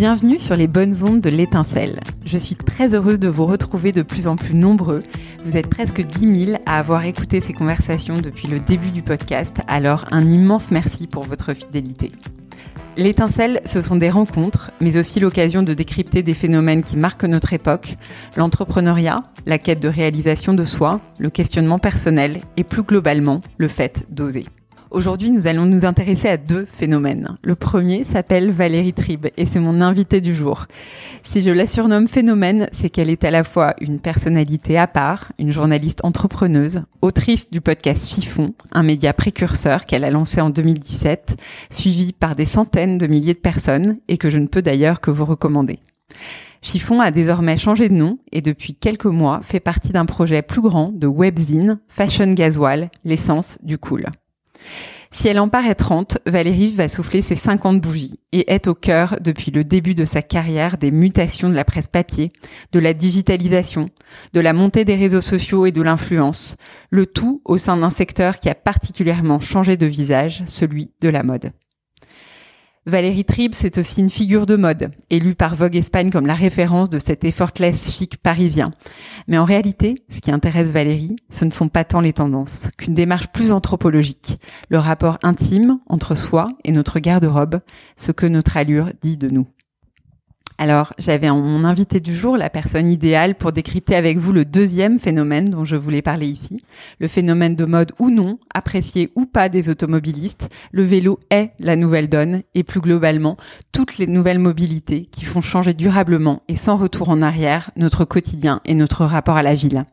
Bienvenue sur les bonnes ondes de l'étincelle. Je suis très heureuse de vous retrouver de plus en plus nombreux. Vous êtes presque 10 000 à avoir écouté ces conversations depuis le début du podcast, alors un immense merci pour votre fidélité. L'étincelle, ce sont des rencontres, mais aussi l'occasion de décrypter des phénomènes qui marquent notre époque, l'entrepreneuriat, la quête de réalisation de soi, le questionnement personnel et plus globalement le fait d'oser. Aujourd'hui, nous allons nous intéresser à deux phénomènes. Le premier s'appelle Valérie Tribe et c'est mon invité du jour. Si je la surnomme phénomène, c'est qu'elle est à la fois une personnalité à part, une journaliste entrepreneuse, autrice du podcast Chiffon, un média précurseur qu'elle a lancé en 2017, suivi par des centaines de milliers de personnes et que je ne peux d'ailleurs que vous recommander. Chiffon a désormais changé de nom et depuis quelques mois fait partie d'un projet plus grand de webzine Fashion Gasoil, l'essence du cool. Si elle en paraît 30, Valérie va souffler ses 50 bougies et est au cœur depuis le début de sa carrière des mutations de la presse papier, de la digitalisation, de la montée des réseaux sociaux et de l'influence, le tout au sein d'un secteur qui a particulièrement changé de visage, celui de la mode. Valérie Tribe, c'est aussi une figure de mode, élue par Vogue Espagne comme la référence de cet effortless chic parisien. Mais en réalité, ce qui intéresse Valérie, ce ne sont pas tant les tendances, qu'une démarche plus anthropologique, le rapport intime entre soi et notre garde-robe, ce que notre allure dit de nous. Alors, j'avais en mon invité du jour la personne idéale pour décrypter avec vous le deuxième phénomène dont je voulais parler ici, le phénomène de mode ou non, apprécié ou pas des automobilistes. Le vélo est la nouvelle donne et plus globalement, toutes les nouvelles mobilités qui font changer durablement et sans retour en arrière notre quotidien et notre rapport à la ville.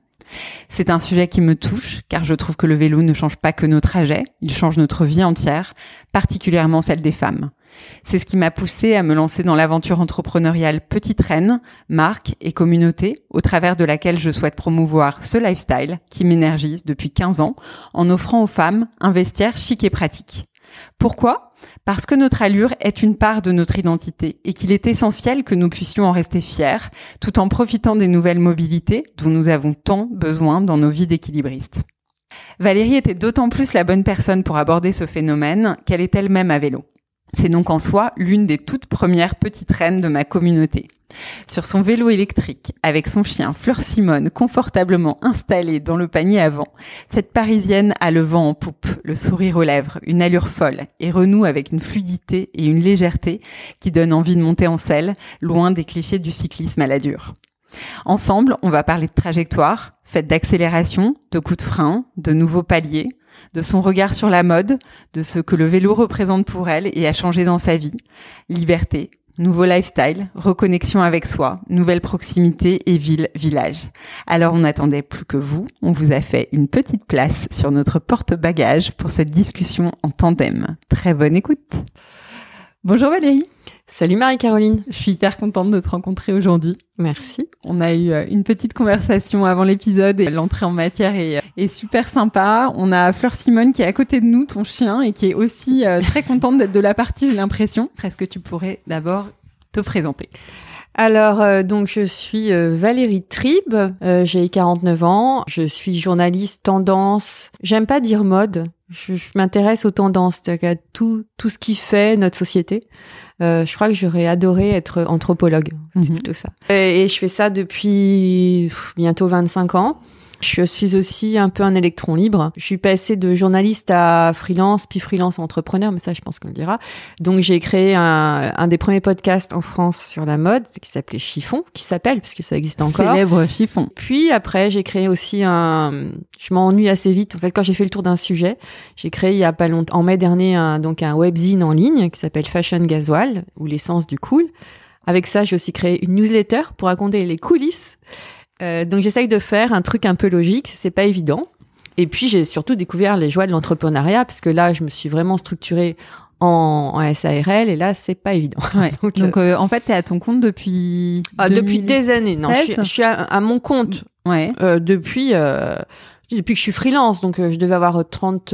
C'est un sujet qui me touche car je trouve que le vélo ne change pas que nos trajets, il change notre vie entière, particulièrement celle des femmes. C'est ce qui m'a poussé à me lancer dans l'aventure entrepreneuriale Petite Reine, marque et communauté, au travers de laquelle je souhaite promouvoir ce lifestyle qui m'énergise depuis 15 ans en offrant aux femmes un vestiaire chic et pratique. Pourquoi? Parce que notre allure est une part de notre identité et qu'il est essentiel que nous puissions en rester fiers tout en profitant des nouvelles mobilités dont nous avons tant besoin dans nos vies d'équilibristes. Valérie était d'autant plus la bonne personne pour aborder ce phénomène qu'elle est elle-même à vélo. C'est donc en soi l'une des toutes premières petites reines de ma communauté. Sur son vélo électrique, avec son chien Fleur Simone confortablement installé dans le panier avant, cette Parisienne a le vent en poupe, le sourire aux lèvres, une allure folle et renoue avec une fluidité et une légèreté qui donnent envie de monter en selle, loin des clichés du cyclisme à la dure. Ensemble, on va parler de trajectoire, faite d'accélération, de coups de frein, de nouveaux paliers, de son regard sur la mode, de ce que le vélo représente pour elle et a changé dans sa vie. Liberté, nouveau lifestyle, reconnexion avec soi, nouvelle proximité et ville-village. Alors on n'attendait plus que vous, on vous a fait une petite place sur notre porte-bagages pour cette discussion en tandem. Très bonne écoute. Bonjour Valérie. Salut Marie-Caroline. Je suis hyper contente de te rencontrer aujourd'hui. Merci. On a eu euh, une petite conversation avant l'épisode et l'entrée en matière est, est, super sympa. On a Fleur Simone qui est à côté de nous, ton chien, et qui est aussi euh, très contente d'être de la partie, j'ai l'impression. Est-ce que tu pourrais d'abord te présenter? Alors, euh, donc, je suis Valérie Tribe, j'ai 49 ans, je suis journaliste tendance. J'aime pas dire mode, je, je m'intéresse aux tendances, à tout, tout ce qui fait notre société. Euh, je crois que j'aurais adoré être anthropologue. C'est mhm. plutôt ça. Et, et, je fais ça depuis bientôt 25 ans. Je suis aussi un peu un électron libre. Je suis passée de journaliste à freelance, puis freelance entrepreneur, mais ça, je pense qu'on le dira. Donc, j'ai créé un, un, des premiers podcasts en France sur la mode, qui s'appelait Chiffon, qui s'appelle, puisque ça existe encore. Célèbre Chiffon. Puis après, j'ai créé aussi un, je m'ennuie assez vite. En fait, quand j'ai fait le tour d'un sujet, j'ai créé il y a pas longtemps, en mai dernier, un, donc un webzine en ligne qui s'appelle Fashion Gasoil, ou l'essence du cool. Avec ça, j'ai aussi créé une newsletter pour raconter les coulisses euh, donc j'essaye de faire un truc un peu logique, c'est pas évident. Et puis j'ai surtout découvert les joies de l'entrepreneuriat parce que là je me suis vraiment structurée en, en SARL et là c'est pas évident. donc, euh, euh, en fait tu es à ton compte depuis ah, depuis des années. Non, je suis, je suis à, mon compte. Ouais. depuis depuis que je suis freelance, donc euh, je devais avoir 30,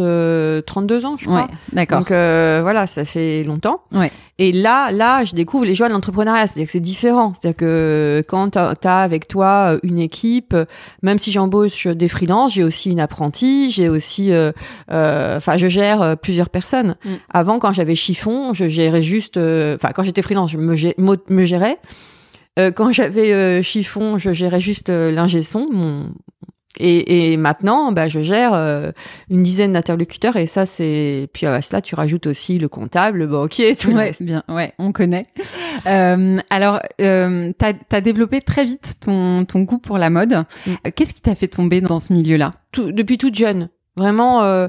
32 ans, je crois. Ouais, d'accord. Donc euh, voilà, ça fait longtemps. Ouais. Et là, là, je découvre les joies de l'entrepreneuriat. C'est-à-dire que c'est différent. C'est-à-dire que quand t'as as avec toi euh, une équipe, même si j'embauche des freelances, j'ai aussi une apprentie, j'ai aussi, euh, euh, enfin, je gère euh, plusieurs personnes. Mm. Avant, quand j'avais chiffon, je gérais juste, euh, enfin, quand j'étais freelance, je me, gé- me gérais. Euh, quand j'avais euh, chiffon, je gérais juste euh, l'ingé son, mon et, et maintenant, bah, je gère euh, une dizaine d'interlocuteurs et ça, c'est. Puis à cela, tu rajoutes aussi le comptable, le banquier, tout le Ouais, reste. bien, ouais, on connaît. Euh, alors, euh, t'as as développé très vite ton, ton goût pour la mode. Mm. Qu'est-ce qui t'a fait tomber dans ce milieu-là? Tout- depuis toute jeune. Vraiment, euh,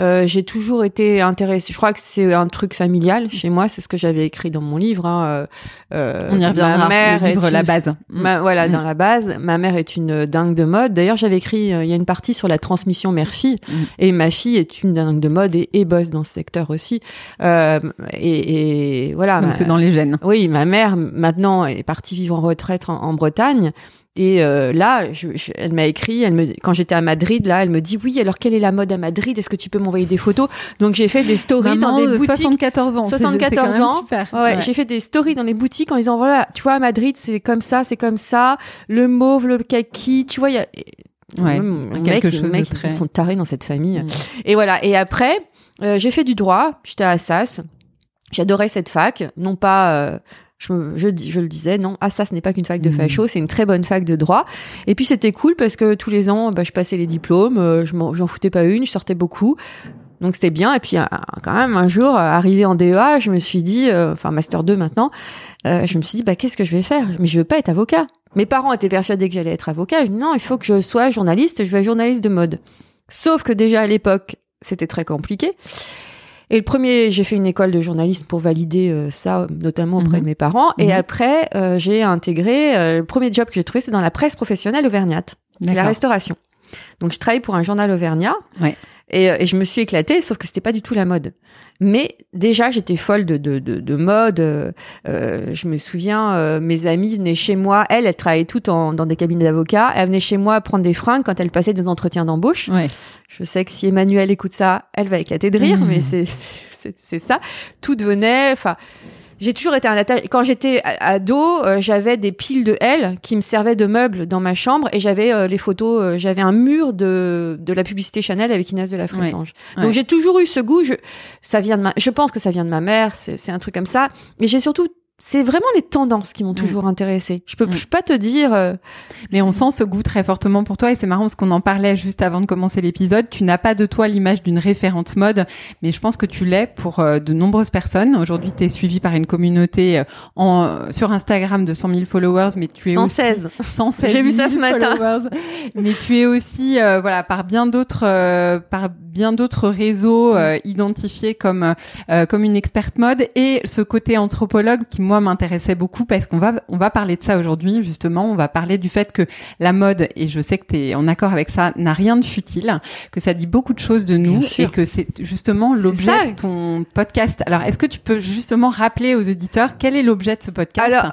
euh, j'ai toujours été intéressée. Je crois que c'est un truc familial chez moi. C'est ce que j'avais écrit dans mon livre. hein, euh, euh, On y reviendra. Ma mère livre, est la une- base. Ma- voilà, Mm. dans la base, ma mère est une dingue de mode. D'ailleurs, j'avais écrit, euh, il y a une partie sur la transmission mère-fille, Mm. et ma fille est une dingue de mode et, et bosse dans ce secteur aussi. Euh, et, et voilà. Donc ma- c'est dans les gènes. Oui, ma mère maintenant est partie vivre en retraite en, en Bretagne. Et euh, là, je, je- elle m'a écrit, elle me, quand j'étais à Madrid, là, elle me dit oui. Alors quelle est la mode à Madrid? Est-ce que tu peux m'envoyer des photos? Donc j'ai fait des stories Maman dans des de boutiques. 74 ans. c'est- 74 c'est quand même ans. Super. Ouais, J'ai fait des stories dans les boutiques en disant voilà, tu vois à Madrid c'est comme ça, c'est comme ça, le mauve, le kaki, tu vois, il y a Ouais, les mecs, chose mecs, très- ils sont tarés dans cette famille. Mm. Et voilà. Et après, euh, j'ai fait du droit. J'étais à Assas. J'adorais cette fac. Non pas, euh, je, le disais, non, Assas n'est pas qu'une fac de Mm. facho, c'est une très bonne fac de droit. Et puis c'était cool parce que tous les ans, bah, je passais les diplômes. euh, je j'en foutais pas une, je sortais beaucoup. Donc c'était bien. Et puis quand même un jour, euh, arrivé en DEA, je me suis dit, euh, enfin master 2 maintenant, euh, je me suis dit, bah qu'est-ce que je vais faire? Mais je veux pas être avocat. Mes parents étaient persuadés que j'allais être avocat. Je dis, non, il faut que je sois journaliste. Je vais être journaliste de mode. Sauf que déjà à l'époque, c'était très compliqué. Et le premier, j'ai fait une école de journaliste pour valider euh, ça, notamment auprès Mhm. de mes parents. Et Mhm. après, euh, j'ai intégré euh, le premier job que j'ai trouvé, c'est dans la presse professionnelle auvergnate, la restauration. Donc je travaille pour un journal auvergnat. Ouais. Et, et je me suis éclatée, sauf que c'était pas du tout la mode. Mais déjà, j'étais folle de, de, de, de mode. euh, euh, je me souviens, euh, mes amies venaient chez moi. Elle, elle travaillait toutes en, dans des cabinets d'avocats. Elle venait chez moi prendre des fringues quand elle passait des entretiens d'embauche. Ouais. Je sais que si Emmanuel écoute ça, elle va éclater de rire, Mmh. mais c'est c'est c'est ça. Tout devenait. Enfin, j'ai toujours été un attache. Quand j'étais ado, euh, j'avais des piles de L qui me servaient de meubles dans ma chambre et j'avais euh, les photos. euh, j'avais un mur de de la publicité Chanel avec Inès de la Fressange. Donc Ouais. j'ai toujours eu ce goût. Je, ça vient de ma. Je pense que ça vient de ma mère. C'est c'est un truc comme ça. Mais j'ai surtout. C'est vraiment les tendances qui m'ont toujours intéressée. Je peux, Mm. je peux pas te dire. euh, Mais on sent ce goût très fortement pour toi et c'est marrant parce qu'on en parlait juste avant de commencer l'épisode. Tu n'as pas de toi l'image d'une référente mode, mais je pense que tu l'es pour euh, de nombreuses personnes. Aujourd'hui, tu es suivi par une communauté euh, en, sur Instagram de 100 000 followers, mais tu es 116. aussi 116 J'ai vu ça 000 ce matin. followers. mais tu es aussi voilà par bien d'autres par bien d'autres réseaux euh, identifiés comme comme une experte mode et ce côté anthropologue qui moi m'intéressait beaucoup parce qu'on va on va parler de ça aujourd'hui justement. On va parler du fait que la mode et je sais que tu es en accord avec ça n'a rien de futile que ça dit beaucoup de choses de nous et que c'est justement l'objet de ton podcast. Alors est-ce que tu peux justement rappeler aux auditeurs quel est l'objet de ce podcast Alors,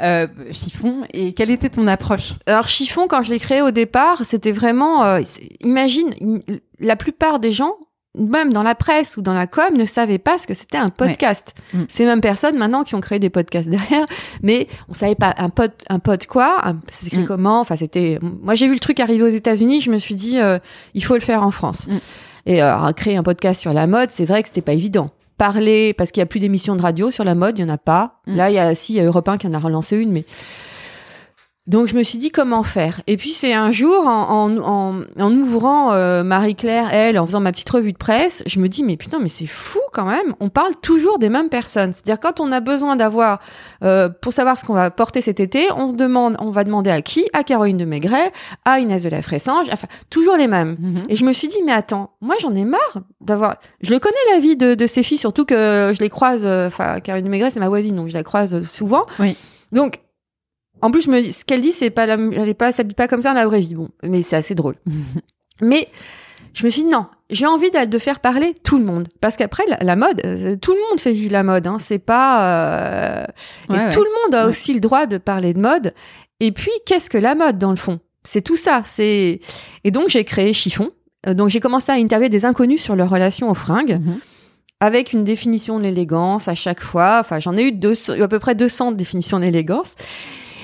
euh, chiffon et quelle était ton approche? Alors chiffon, quand je l'ai créé au départ, c'était vraiment. euh, imagine, im- la plupart des gens, même dans la presse ou dans la com, ne savaient pas ce que c'était un podcast. Mm. Ces mêmes personnes maintenant qui ont créé des podcasts derrière, mais on savait pas un pod, un pod quoi, c'est écrit Mm. comment. Enfin, c'était. Moi, j'ai vu le truc arriver aux États-Unis, je me suis dit, euh, il faut le faire en France. Mm. Et euh, alors, créer un podcast sur la mode, c'est vrai que c'était pas évident. Parler, parce qu'il y a plus d'émissions de radio sur la mode, il y en a pas. Là, il y a si, il y a Europe 1 qui en a relancé une, mais donc je me suis dit comment faire? Et puis c'est un jour en, en, en, en ouvrant euh, Marie-Claire, elle, en faisant ma petite revue de presse, je me dis mais putain mais c'est fou quand même. On parle toujours des mêmes personnes. C'est-à-dire quand on a besoin d'avoir euh, pour savoir ce qu'on va porter cet été, on se demande, on va demander à qui? À Caroline de Maigret, à Inès de la Fressange, enfin toujours les mêmes. Et je me suis dit, mais attends, moi j'en ai marre d'avoir. Je le connais la vie de, de ces filles, surtout que je les croise. euh, Enfin, Caroline de Maigret, c'est ma voisine, donc je la croise souvent. Oui. Donc, en plus, je me dis, ce qu'elle dit, c'est pas, la, elle est pas, s'habille pas comme ça dans la vraie vie. Bon, mais c'est assez drôle. mais je me suis dit, non, j'ai envie de faire parler tout le monde. Parce qu'après, la, la mode, euh, tout le monde fait vivre la mode. Hein, c'est pas. euh, Ouais, et ouais. tout le monde a Ouais. aussi le droit de parler de mode. Et puis, qu'est-ce que la mode, dans le fond? C'est tout ça. C'est et donc j'ai créé Chiffon. Euh, donc j'ai commencé à interviewer des inconnus sur leur relation aux fringues. Mhm. Avec une définition de l'élégance à chaque fois. Enfin, j'en ai eu 200, à peu près 200 définitions d'élégance.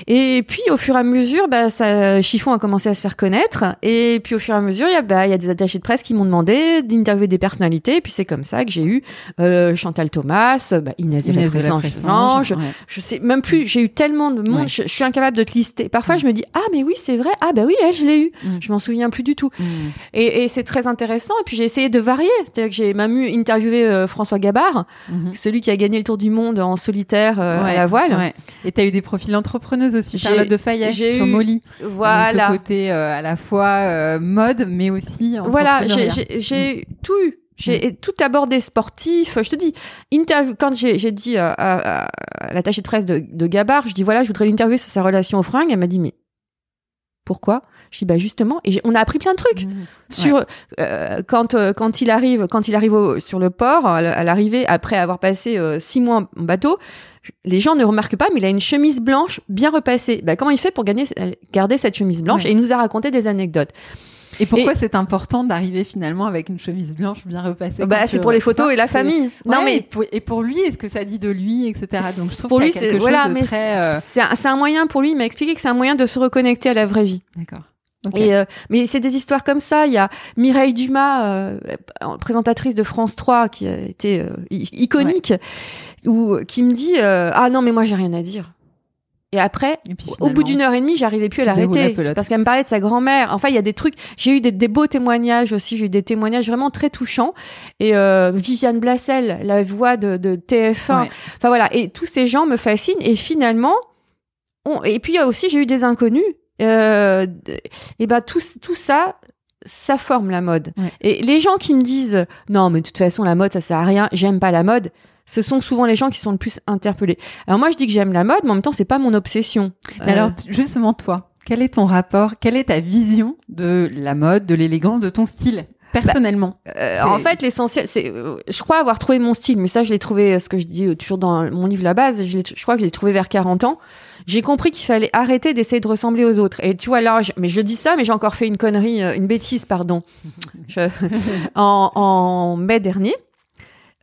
Et puis, au fur et à mesure, bah, ça, Chiffon a commencé à se faire connaître. Et puis, au fur et à mesure, il y a, bah, il y a des attachés de presse qui m'ont demandé d'interviewer des personnalités. Et puis, c'est comme ça que j'ai eu euh, Chantal Thomas, bah, Inès de la Inès de la Fressange. Je, ouais. je sais même plus, j'ai eu tellement de monde, Ouais. je, je suis incapable de te lister. Parfois, je me dis, ah, mais oui, c'est vrai. Ah, bah oui, elle, je l'ai eu. Mm. Je m'en souviens plus du tout. Mm. Et, et c'est très intéressant. Et puis, j'ai essayé de varier. C'est-à-dire que j'ai même eu interviewé euh, François Gabard, Mhm. celui qui a gagné le Tour du monde en solitaire euh, à Ouais, la voile. ouais. Et t'as eu des profils aussi, Charlotte de Fayet sur eu- Molly. Voilà. Donc, ce côté euh, à la fois euh, mode, mais aussi Voilà, j'ai- j'ai tout eu. J'ai tout abordé sportif. Je te dis, interview, quand j'ai j'ai dit à, à- à l'attaché de presse de, de Gabard, je dis voilà, je voudrais l'interviewer sur sa relation aux fringues. Elle m'a dit mais pourquoi Je dis bah justement. Et on a appris plein de trucs Mhm. sur euh, quand euh, quand il arrive quand il arrive au- sur le port à l'arrivée après avoir passé euh, six mois en bateau. Les gens ne remarquent pas, mais il a une chemise blanche bien repassée. Bah, comment il fait pour gagner, garder cette chemise blanche Ouais. Et il nous a raconté des anecdotes. Et pourquoi c'est important d'arriver finalement avec une chemise blanche bien repassée Bah, c'est pour les photos et la famille. non Ouais, mais et pour, et pour lui, est-ce que ça dit de lui, etc. Donc je pour lui, c'est voilà, mais euh, c'est un, moyen pour lui. Il m'a expliqué que c'est un moyen de se reconnecter à la vraie vie. D'accord. Et euh, mais c'est des histoires comme ça. Il y a Mireille Dumas, euh, présentatrice de France 3, qui a été euh, iconique, ou qui me dit ah non mais moi j'ai rien à dire. Et après, Et puis, au bout d'une heure et demie, j'arrivais plus à la l'arrêter parce qu'elle me parlait de sa grand-mère. Enfin, il y a des trucs. J'ai eu des, des beaux témoignages aussi. J'ai eu des témoignages vraiment très touchants. Et euh, Viviane Blassel, la voix de, de TF1. Ouais. Enfin voilà. Et tous ces gens me fascinent. Et finalement, on... et puis aussi j'ai eu des inconnus. Euh, et ben tout tout ça. Ça forme la mode. Ouais. Et les gens qui me disent non, mais de toute façon la mode ça sert à rien, j'aime pas la mode. Ce sont souvent les gens qui sont le plus interpellés. Alors moi je dis que j'aime la mode, mais en même temps c'est pas mon obsession. Mais Euh, alors, justement, toi, quel est ton rapport Quelle est ta vision de la mode, de l'élégance, de ton style personnellement? Euh, C'est- en fait, l'essentiel, c'est, euh, je crois avoir trouvé mon style, mais ça, je l'ai trouvé, euh, ce que je dis euh, toujours dans mon livre La Base, je, je crois que je l'ai trouvé vers 40 ans. J'ai compris qu'il fallait arrêter d'essayer de ressembler aux autres. Et tu vois, là, je- mais je dis ça, mais j'ai encore fait une connerie, euh, une bêtise, pardon. Je- en, en mai dernier,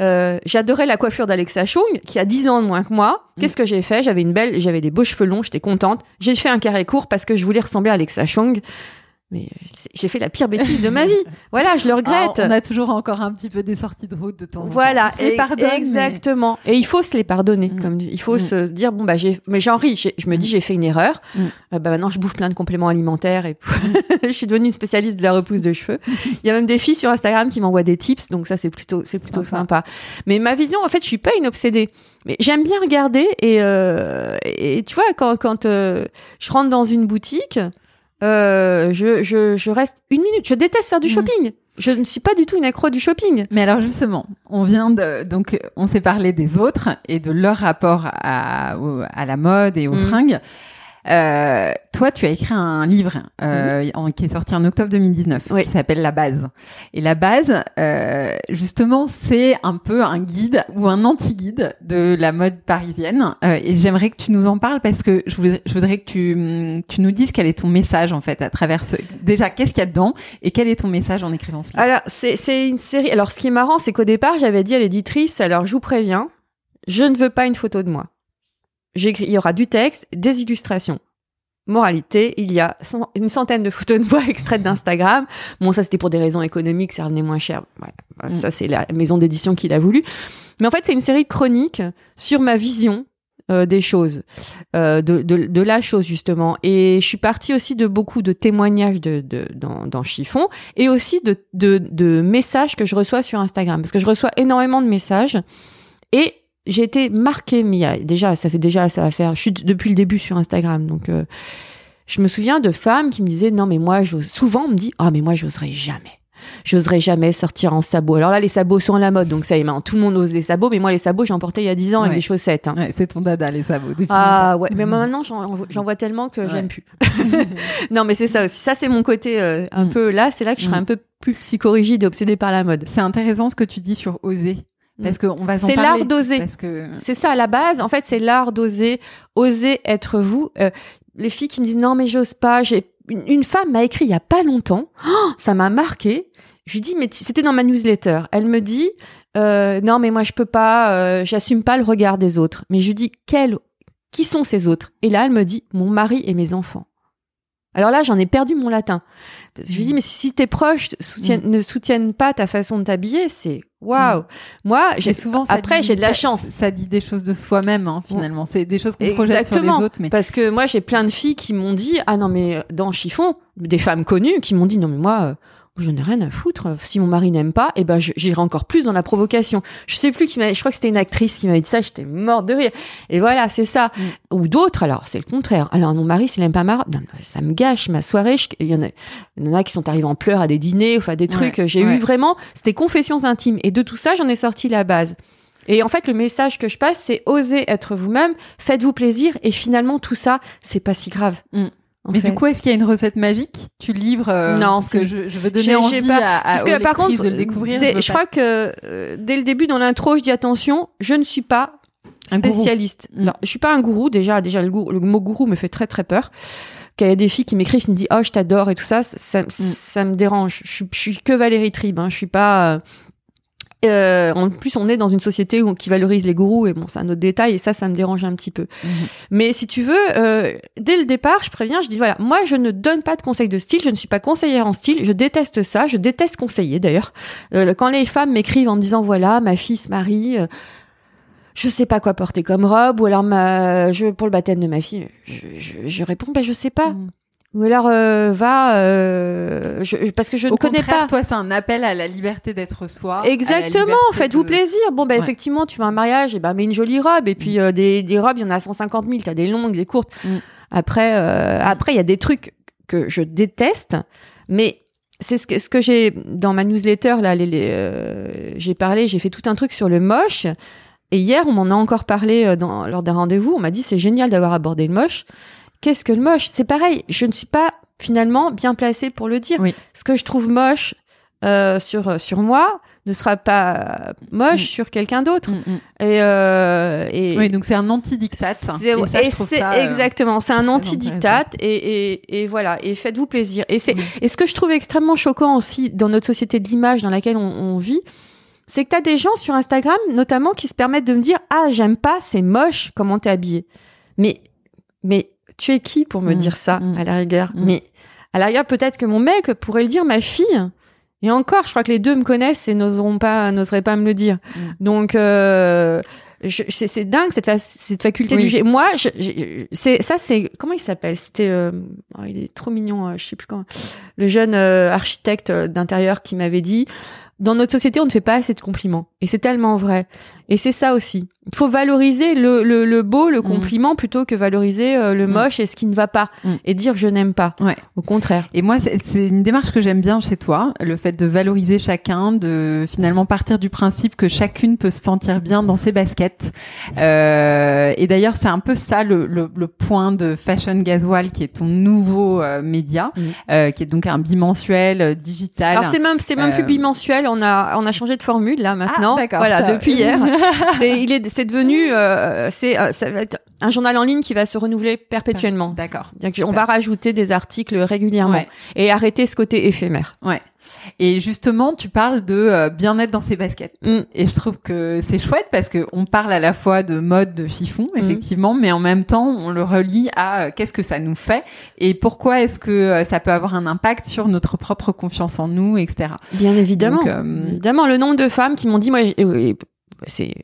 euh, j'adorais la coiffure d'Alexa Chung, qui a 10 ans de moins que moi. Qu'est-ce que j'ai fait? J'avais une belle, j'avais des beaux cheveux longs, j'étais contente. J'ai fait un carré court parce que je voulais ressembler à Alexa Chung. Mais c'est- j'ai fait la pire bêtise de ma vie. Voilà, je le regrette. Ah, on a toujours encore un petit peu des sorties de route de temps en Voilà, temps. On se les e- pardonne, mais- exactement. Et il faut se les pardonner, Mm. comme il faut Mm. se dire bon bah j'ai, mais j'en ris. Je me dis Mm. j'ai fait une erreur. Mm. Euh, bah maintenant je bouffe plein de compléments alimentaires et je suis devenue une spécialiste de la repousse de cheveux. Il y a même des filles sur Instagram qui m'envoient des tips, donc ça c'est plutôt c'est plutôt Sympa. sympa. Mais ma vision, en fait, je suis pas une obsédée. Mais j'aime bien regarder et euh, et tu vois quand quand euh, je rentre dans une boutique, euh, je, je je reste une minute. Je déteste faire du Mm. shopping. Je ne suis pas du tout une accro du shopping. Mais alors justement, on vient de donc on s'est parlé des autres et de leur rapport à, à la mode et aux Mm. fringues. Euh, toi, tu as écrit un livre euh, en- qui est sorti en octobre 2019, Oui. qui s'appelle La Base. Et La Base, euh, justement, c'est un peu un guide ou un anti-guide de la mode parisienne. Euh, et j'aimerais que tu nous en parles parce que je voudrais, je voudrais que tu, tu nous dises quel est ton message en fait à travers ce. Déjà, qu'est-ce qu'il y a dedans et quel est ton message en écrivant ce livre? Alors, c'est une série. Alors, ce qui est marrant, c'est qu'au départ, j'avais dit à l'éditrice, alors je vous préviens, je ne veux pas une photo de moi. J'écris, il y aura du texte, des illustrations. Moralité, il y a une centaine de photos de moi extraites d'Instagram. Bon, ça c'était pour des raisons économiques, ça revenait moins cher. Ouais, Mm. Ça c'est la maison d'édition qui l'a voulu. Mais en fait, c'est une série de chroniques sur ma vision euh, des choses, euh, de, de, de la chose justement. Et je suis partie aussi de beaucoup de témoignages de, de, dans, dans Chiffon et aussi de, de, de messages que je reçois sur Instagram. Parce que je reçois énormément de messages et j'ai été marquée, mais il y a déjà, ça fait déjà, ça va faire, je suis depuis le début sur Instagram. Donc, euh, je me souviens de femmes qui me disaient, non, mais moi, j'ose, souvent, on me dit, ah, mais moi, j'oserais jamais. J'oserais jamais sortir en sabots. Alors là, les sabots sont à la mode, donc ça y est, maintenant, tout le monde ose les sabots, mais moi, les sabots, j'en portais il y a 10 ans avec des chaussettes. hein. Ouais, c'est ton dada les sabots. Ah ouais, mais maintenant j'en j'en vois tellement que Ouais. j'aime plus. non mais c'est ça aussi. Ça c'est mon côté euh, un Mm. peu là, c'est là que je serais Mm. un peu plus psychorigide et obsédée par la mode. C'est intéressant ce que tu dis sur oser. Parce qu'on va C'est l'art d'oser. Que C'est ça à la base. En fait, c'est l'art d'oser, oser être vous. Euh, les filles qui me disent non mais j'ose pas. J'ai une, une femme m'a écrit il y a pas longtemps. Oh, ça m'a marqué. Je lui dis mais tu- c'était dans ma newsletter. Elle me dit euh, non mais moi je peux pas. euh, J'assume pas le regard des autres. Mais je lui dis quel qui sont ces autres? Et là elle me dit mon mari et mes enfants. Alors là, j'en ai perdu mon latin. Parce que Je lui dis, mais si tes proches soutiennent- ne soutiennent pas ta façon de t'habiller, c'est waouh. Moi, j'ai souvent, ça après, j'ai de la ça- chance. Ça dit des choses de soi-même, hein, finalement. C'est des choses qu'on projette sur les autres, mais Parce que moi, j'ai plein de filles qui m'ont dit, ah non, mais dans Chiffon, des femmes connues qui m'ont dit, non, mais moi, euh, je n'ai rien à foutre. Si mon mari n'aime pas, eh ben, j'irai encore plus dans la provocation. Je sais plus qui m'a, je crois que c'était une actrice qui m'avait dit ça, j'étais morte de rire. Et voilà, c'est ça. Mm. Ou d'autres, alors, c'est le contraire. Alors, mon mari, s'il n'aime pas ma robe, non, mais ça me gâche ma soirée. Il y en a, il y en a qui sont arrivés en pleurs à des dîners, enfin, des trucs. Ouais, J'ai ouais. eu vraiment, c'était confessions intimes. Et de tout ça, j'en ai sorti la base. Et en fait, le message que je passe, c'est osez être vous-même, faites-vous plaisir, et finalement, tout ça, c'est pas si grave. Mm. En Mais fait. du coup, est-ce qu'il y a une recette magique Tu livres euh, Non, que je, je veux donner envie pas- à, à que par contre, de le découvrir. dès- je crois que euh, dès le début dans l'intro, je dis attention, je ne suis pas spécialiste. Mm. Alors, je suis pas un gourou déjà. Déjà, le, gourou- le mot gourou me fait très très peur. Qu'il y a des filles qui m'écrivent, qui me disent oh je t'adore et tout ça, ça, ça me dérange. Je, je suis que Valérie Tribe. Hein. Je suis pas. euh, euh, en plus, on est dans une société où, qui valorise les gourous et bon, c'est un autre détail et ça, ça me dérange un petit peu. Mhm. Mais si tu veux, euh, dès le départ, je préviens, je dis voilà, moi, je ne donne pas de conseils de style, je ne suis pas conseillère en style, je déteste ça, je déteste conseiller d'ailleurs. Euh, quand les femmes m'écrivent en me disant voilà, ma fille se marie. je sais pas quoi porter comme robe, ou alors ma, je, pour le baptême de ma fille, je, je, je réponds, bah, je sais pas. Mm. Ou alors, euh, va, euh, je, parce que je Au ne connais pas. toi, c'est un appel à la liberté d'être soi. Exactement, faites-vous plaisir. Bon, bah, Ouais. effectivement, tu vas à un mariage, et bah, mets une jolie robe. Et puis, euh, des, des robes, il y en a 150 000. T'as des longues, des courtes. Mm. Après, après, il y a des trucs que je déteste, mais c'est ce que, ce que j'ai dans ma newsletter, là, les, les, j'ai parlé, j'ai fait tout un truc sur le moche. Et hier, on m'en a encore parlé dans, lors d'un rendez-vous. On m'a dit, c'est génial d'avoir abordé le moche. Qu'est-ce que le moche? C'est pareil. Je ne suis pas finalement bien placée pour le dire. Oui. Ce que je trouve moche, euh, sur, sur moi ne sera pas moche Mm. sur quelqu'un d'autre. Mm, mm. Et, euh, et Oui, donc c'est un anti-dictat. c'est- euh, exactement, c'est un anti-dictat et, et, et voilà, et faites-vous plaisir. Et c'est et ce que je trouve extrêmement choquant aussi dans notre société de l'image dans laquelle on, on vit, c'est que tu as des gens sur Instagram notamment qui se permettent de me dire "Ah, j'aime pas, c'est moche comment t'es habillée?" Mais mais tu es qui pour me Mm. dire ça Mm. à la rigueur Mm. Mais à la rigueur peut-être que mon mec pourrait le dire, ma fille. Et encore, je crois que les deux me connaissent et n'oseront pas, n'oseraient pas me le dire. Donc, euh, c'est dingue cette, fa- cette faculté Oui. du jet. Moi, c'est ça, c'est comment il s'appelle? C'était, euh, oh, il est trop mignon, euh, je sais plus quand. Le jeune euh, architecte d'intérieur qui m'avait dit, dans notre société, on ne fait pas assez de compliments. Et c'est tellement vrai. Et c'est ça aussi. Il faut valoriser le, le, le beau, le Mm. compliment, plutôt que valoriser euh, le Mm. moche et ce qui ne va pas. Mm. Et dire je n'aime pas. Ouais. Au contraire. Et moi, c'est une démarche que j'aime bien chez toi, le fait de valoriser chacun, de finalement partir du principe que chacune peut se sentir bien dans ses baskets. Euh, et d'ailleurs, c'est un peu ça le, le, le point de Fashion Gasoil, qui est ton nouveau euh, média, euh, qui est donc un bimensuel euh, digital. Alors c'est même c'est même plus bimensuel. On a on a changé de formule là maintenant. Ah. Voilà depuis hier. c'est il est c'est devenu euh, c'est euh, ça va être un journal en ligne qui va se renouveler perpétuellement. D'accord. C'est-à-dire qu'on va rajouter des articles régulièrement Ouais. et arrêter ce côté éphémère. Ouais. Et justement, tu parles de euh, bien-être dans ses baskets. Mm. Et je trouve que c'est chouette parce que on parle à la fois de mode de chiffon, Mm. effectivement, mais en même temps, on le relie à euh, qu'est-ce que ça nous fait et pourquoi est-ce que euh, ça peut avoir un impact sur notre propre confiance en nous, etc. Bien évidemment. Donc, euh, Évidemment, le nombre de femmes qui m'ont dit, moi, c'est,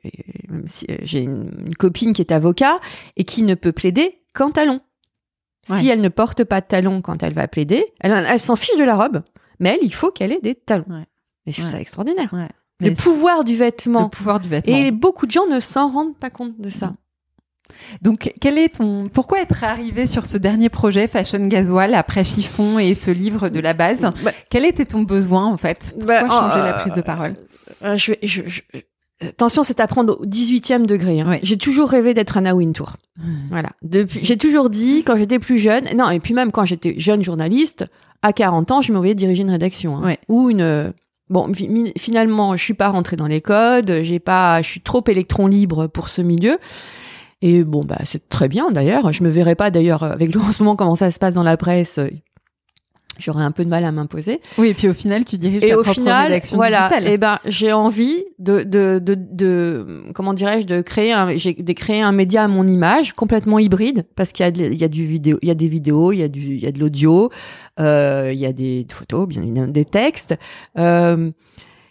euh, si, euh, j'ai une, une copine qui est avocat et qui ne peut plaider qu'en talons. Si Ouais. elle ne porte pas de talons quand elle va plaider, elle, elle s'en fiche de la robe, mais elle, il faut qu'elle ait des talons. Ouais. Et je trouve ça extraordinaire. Le pouvoir du vêtement. le pouvoir du vêtement. Et beaucoup de gens ne s'en rendent pas compte de ça. Donc, quel est ton, pourquoi être arrivé sur ce dernier projet Fashion Gasoil après chiffon et ce livre de la base? Bah, Quel était ton besoin en fait? Bah, Pourquoi changer euh, la prise de parole? euh, je vais- je- je- Attention, c'est à prendre au 18e degré. hein. Ouais. J'ai toujours rêvé d'être Anna Wintour. Voilà. Depuis, j'ai toujours dit, quand j'étais plus jeune, non, et puis même quand j'étais jeune journaliste, à 40 ans, je me voyais diriger une rédaction. hein. Ouais. Ou une. Bon, fi- mi- finalement, je suis pas rentrée dans les codes, j'ai pas, je suis trop électron libre pour ce milieu. Et bon, bah, c'est très bien d'ailleurs. Je me verrai pas d'ailleurs avec le en ce moment comment ça se passe dans la presse. J'aurais un peu de mal à m'imposer. Oui, et puis au final, tu diriges et ta au propre final, rédaction voilà, digitale. et ben j'ai envie de de de, de comment dirais-je de créer un j'ai de créer un média à mon image complètement hybride parce qu'il y a de- il y a du vidéo, il y a des vidéos, il y a du il y a de l'audio, euh, il y a des photos, bien évidemment, des textes. Euh,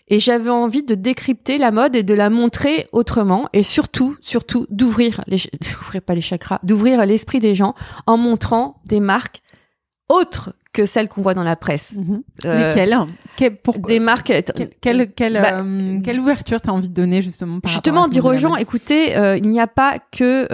et j'avais envie de décrypter la mode et de la montrer autrement et surtout, surtout d'ouvrir les, d'ouvrir pas les chakras, d'ouvrir l'esprit des gens en montrant des marques autres que celles qu'on voit dans la presse. Mhm. Euh, Lesquelles Quelle- pourquoi- Des marques. quelle, quelle, quelle, Bah, euh, quelle ouverture t'as envie de donner justement par justement dire aux gens écoutez euh, il n'y a pas que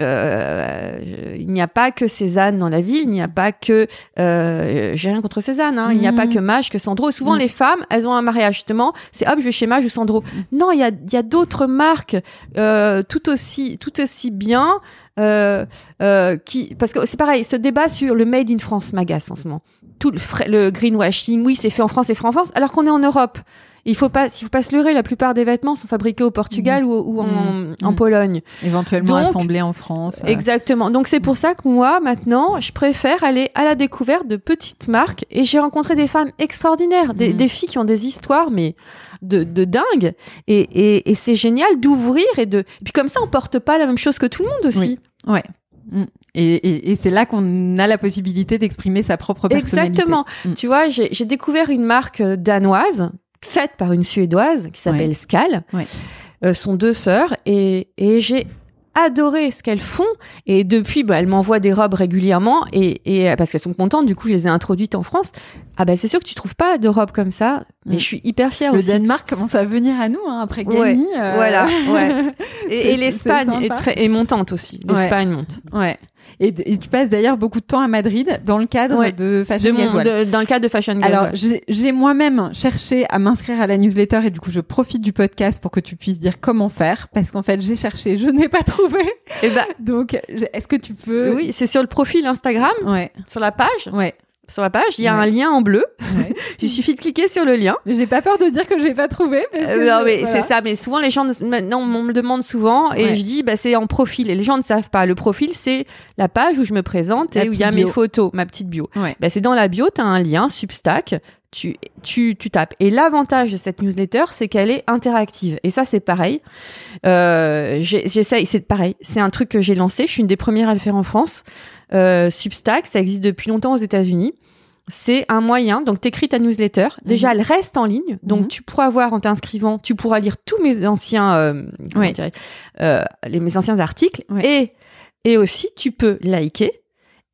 euh, il n'y a pas que Cézanne dans la ville, il n'y a pas que euh, j'ai rien contre Cézanne, hein, il n'y a pas que Mage, que Sandro. Souvent Mhm. les femmes, elles ont un mariage justement, c'est hop je vais chez Mage ou Sandro. Non, il y a y a d'autres marques euh, tout aussi tout aussi bien qui parce que c'est pareil, ce débat sur le made in France m'agace en ce moment. Tout le, greenwashing, oui c'est fait en France, c'est fait en France, alors qu'on est en Europe. Il faut pas, il faut pas se leurrer. La plupart des vêtements sont fabriqués au Portugal ou, ou en, Mhm. en Mhm. Pologne. Éventuellement Donc- assemblée en France. Exactement. Donc c'est pour ça que moi maintenant, je préfère aller à la découverte de petites marques. Et j'ai rencontré des femmes extraordinaires, des, des filles qui ont des histoires mais de, de dingue. Et, et, et c'est génial d'ouvrir et de. Et puis comme ça, on porte pas la même chose que tout le monde aussi. Ouais. Mm. Et, et, et c'est là qu'on a la possibilité d'exprimer sa propre personnalité. Exactement. Mm. Tu vois, j'ai j'ai découvert une marque euh, danoise faite par une suédoise qui s'appelle Ouais. Scal. Ouais. Euh, sont deux sœurs et, et j'ai adoré ce qu'elles font et depuis bah, elles m'envoient des robes régulièrement et, et parce qu'elles sont contentes du coup je les ai introduites en France ah bah c'est sûr que tu trouves pas de robes comme ça mais Mm. je suis hyper fière Le aussi Danemark commence à venir à nous hein, après Ouais, Gagny. euh, voilà, ouais. Et, l'Espagne est, sympa. très est montante aussi l'Espagne monte Ouais. Et, et tu passes d'ailleurs beaucoup de temps à Madrid dans le cadre Ouais. de Fashion de mon, de- dans le cadre de Fashion Alors, Casual. j'ai moi-même cherché à m'inscrire à la newsletter et du coup, je profite du podcast pour que tu puisses dire comment faire parce qu'en fait, j'ai cherché, je n'ai pas trouvé. Eh ben, Donc, est-ce que tu peux oui c'est sur le profil Instagram Ouais, sur la page ouais. Sur la page il y a Ouais. un lien en bleu ouais. il suffit de cliquer sur le lien j'ai pas peur de dire que j'ai pas trouvé. Parce que Euh, non, je- mais voilà. c'est ça. Mais souvent, les gens, maintenant, on me le demande souvent et Ouais. je dis, bah, c'est en profil. Et les gens ne savent pas. Le profil, c'est la page où je me présente La et où il y a mes photos, ma petite bio. Bah, c'est dans la bio, tu as un lien Substack. Tu, tu, tu tapes. Et l'avantage de cette newsletter, c'est qu'elle est interactive. Et ça, c'est pareil. Euh, j'essaye, c'est pareil. C'est un truc que j'ai lancé. Je suis une des premières à le faire en France. Euh, Substack, ça existe depuis longtemps aux États-Unis. C'est un moyen. Donc, t'écris ta newsletter. Déjà, elle reste en ligne. Donc, Mhm. tu pourras voir en t'inscrivant, tu pourras lire tous mes anciens, euh, Ouais. euh, les, mes anciens articles. Ouais. Et, et aussi, tu peux liker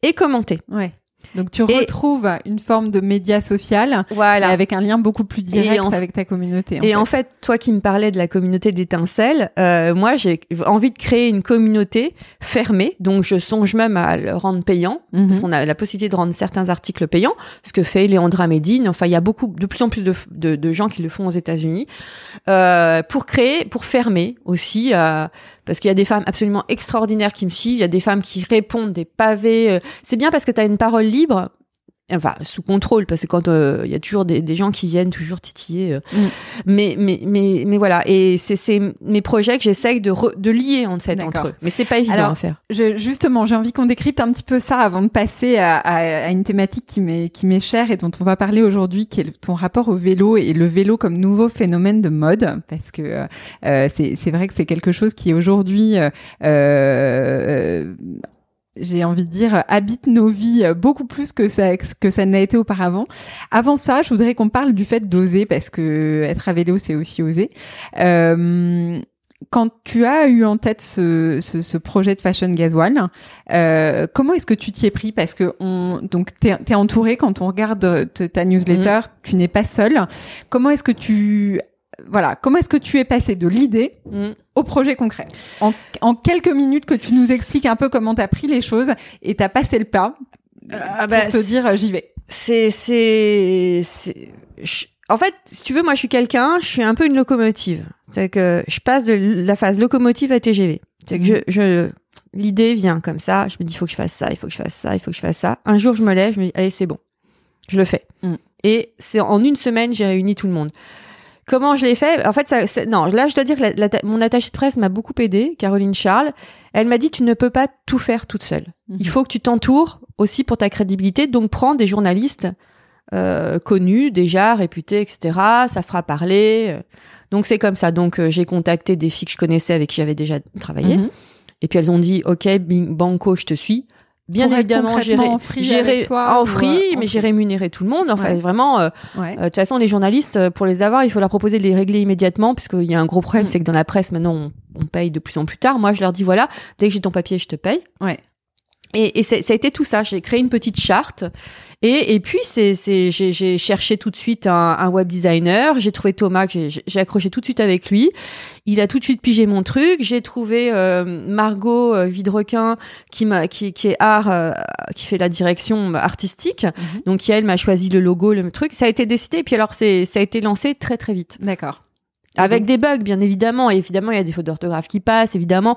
et commenter. Ouais. Donc, tu Et- retrouves une forme de média social Voilà. avec un lien beaucoup plus direct en- avec ta communauté. Et en fait, toi qui me parlais de la communauté d'étincelles, euh, moi j'ai envie de créer une communauté fermée, donc je songe même à le rendre payant, Mhm. parce qu'on a la possibilité de rendre certains articles payants, ce que fait Léandra Medine. Enfin, il y a beaucoup, de plus en plus de, de, de gens qui le font aux États-Unis euh, pour créer, pour fermer aussi, euh, parce qu'il y a des femmes absolument extraordinaires qui me suivent, il y a des femmes qui répondent des pavés. euh, C'est bien parce que tu as une parole libre. Enfin, sous contrôle, parce que quand euh, il y a toujours des, des gens qui viennent toujours titiller. euh. Mm. Mais, mais, mais, mais voilà. Et c'est mes projets que j'essaye de, re- de lier, en fait, entre eux. Mais c'est pas évident Alors, à faire. Je- justement, j'ai envie qu'on décrypte un petit peu ça avant de passer à, à- à une thématique qui m'est qui m'est chère et dont on va parler aujourd'hui, qui est ton rapport au vélo et le vélo comme nouveau phénomène de mode, parce que euh, c'est c'est vrai que c'est quelque chose qui aujourd'hui j'ai envie de dire, habite nos vies beaucoup plus que ça, que ça n'a été auparavant. Avant ça, je voudrais qu'on parle du fait d'oser, parce que être à vélo, c'est aussi oser. Euh, quand tu as eu en tête ce, ce, ce projet de Fashion Gasoil, euh, comment est-ce que tu t'y es pris? Parce que on, donc t'es es entouré quand on regarde ta newsletter, tu n'es pas seul. Comment est-ce que tu voilà, comment est-ce que tu es passé de l'idée Mm. Au projet concret en, en quelques minutes que tu nous expliques un peu comment t'as pris les choses et t'as passé le pas Ah pour bah, te dire j'y vais. C'est, c'est, en fait, si tu veux, moi, je suis quelqu'un, je suis un peu une locomotive. C'est que je passe de la phase locomotive à TGV. C'est que je, je, l'idée vient comme ça. Je me dis, il faut que je fasse ça, il faut que je fasse ça, il faut que je fasse ça. Un jour, je me lève, je me dis, allez, c'est bon. Je le fais. Mm. Et c'est en une semaine, j'ai réuni tout le monde. Comment je l'ai fait? En fait, ça, non, là, je dois dire que la- la- mon attachée de presse m'a beaucoup aidé, Caroline Charles. Elle m'a dit tu ne peux pas tout faire toute seule. Mhm. Il faut que tu t'entoures aussi pour ta crédibilité. Donc, prends des journalistes euh, connus, déjà réputés, etc. Ça fera parler. Donc, c'est comme ça. Donc, euh, j'ai contacté des filles que je connaissais avec qui j'avais déjà travaillé. Mhm. Et puis, elles ont dit ok, bing, banco, je te suis. Bien évidemment, ré- en free toi en free, euh, mais j'ai rémunéré tout le monde. Enfin, Ouais. vraiment. euh, Ouais. euh, De toute façon, les journalistes, euh, pour les avoir, il faut leur proposer de les régler immédiatement, puisqu'il y a un gros problème, Mm. c'est que dans la presse, maintenant, on, on paye de plus en plus tard. Moi, je leur dis, voilà, dès que j'ai ton papier, je te paye. Ouais. Et, et c'est- ça a été tout ça. J'ai créé une petite charte. Et, et puis, c'est, c'est, j'ai, j'ai cherché tout de suite un, un web designer. J'ai trouvé Thomas, j'ai, j'ai accroché tout de suite avec lui. Il a tout de suite pigé mon truc. J'ai trouvé euh, Margot euh, Vidrequin, qui, m'a, qui, qui est art, euh, qui fait la direction artistique. Mhm. Donc, qui, elle m'a choisi le logo, le truc. Ça a été décidé. Et puis, alors, c'est, ça a été lancé très, très vite. D'accord. Avec des bugs, bien évidemment. Et évidemment, il y a des fautes d'orthographe qui passent, évidemment.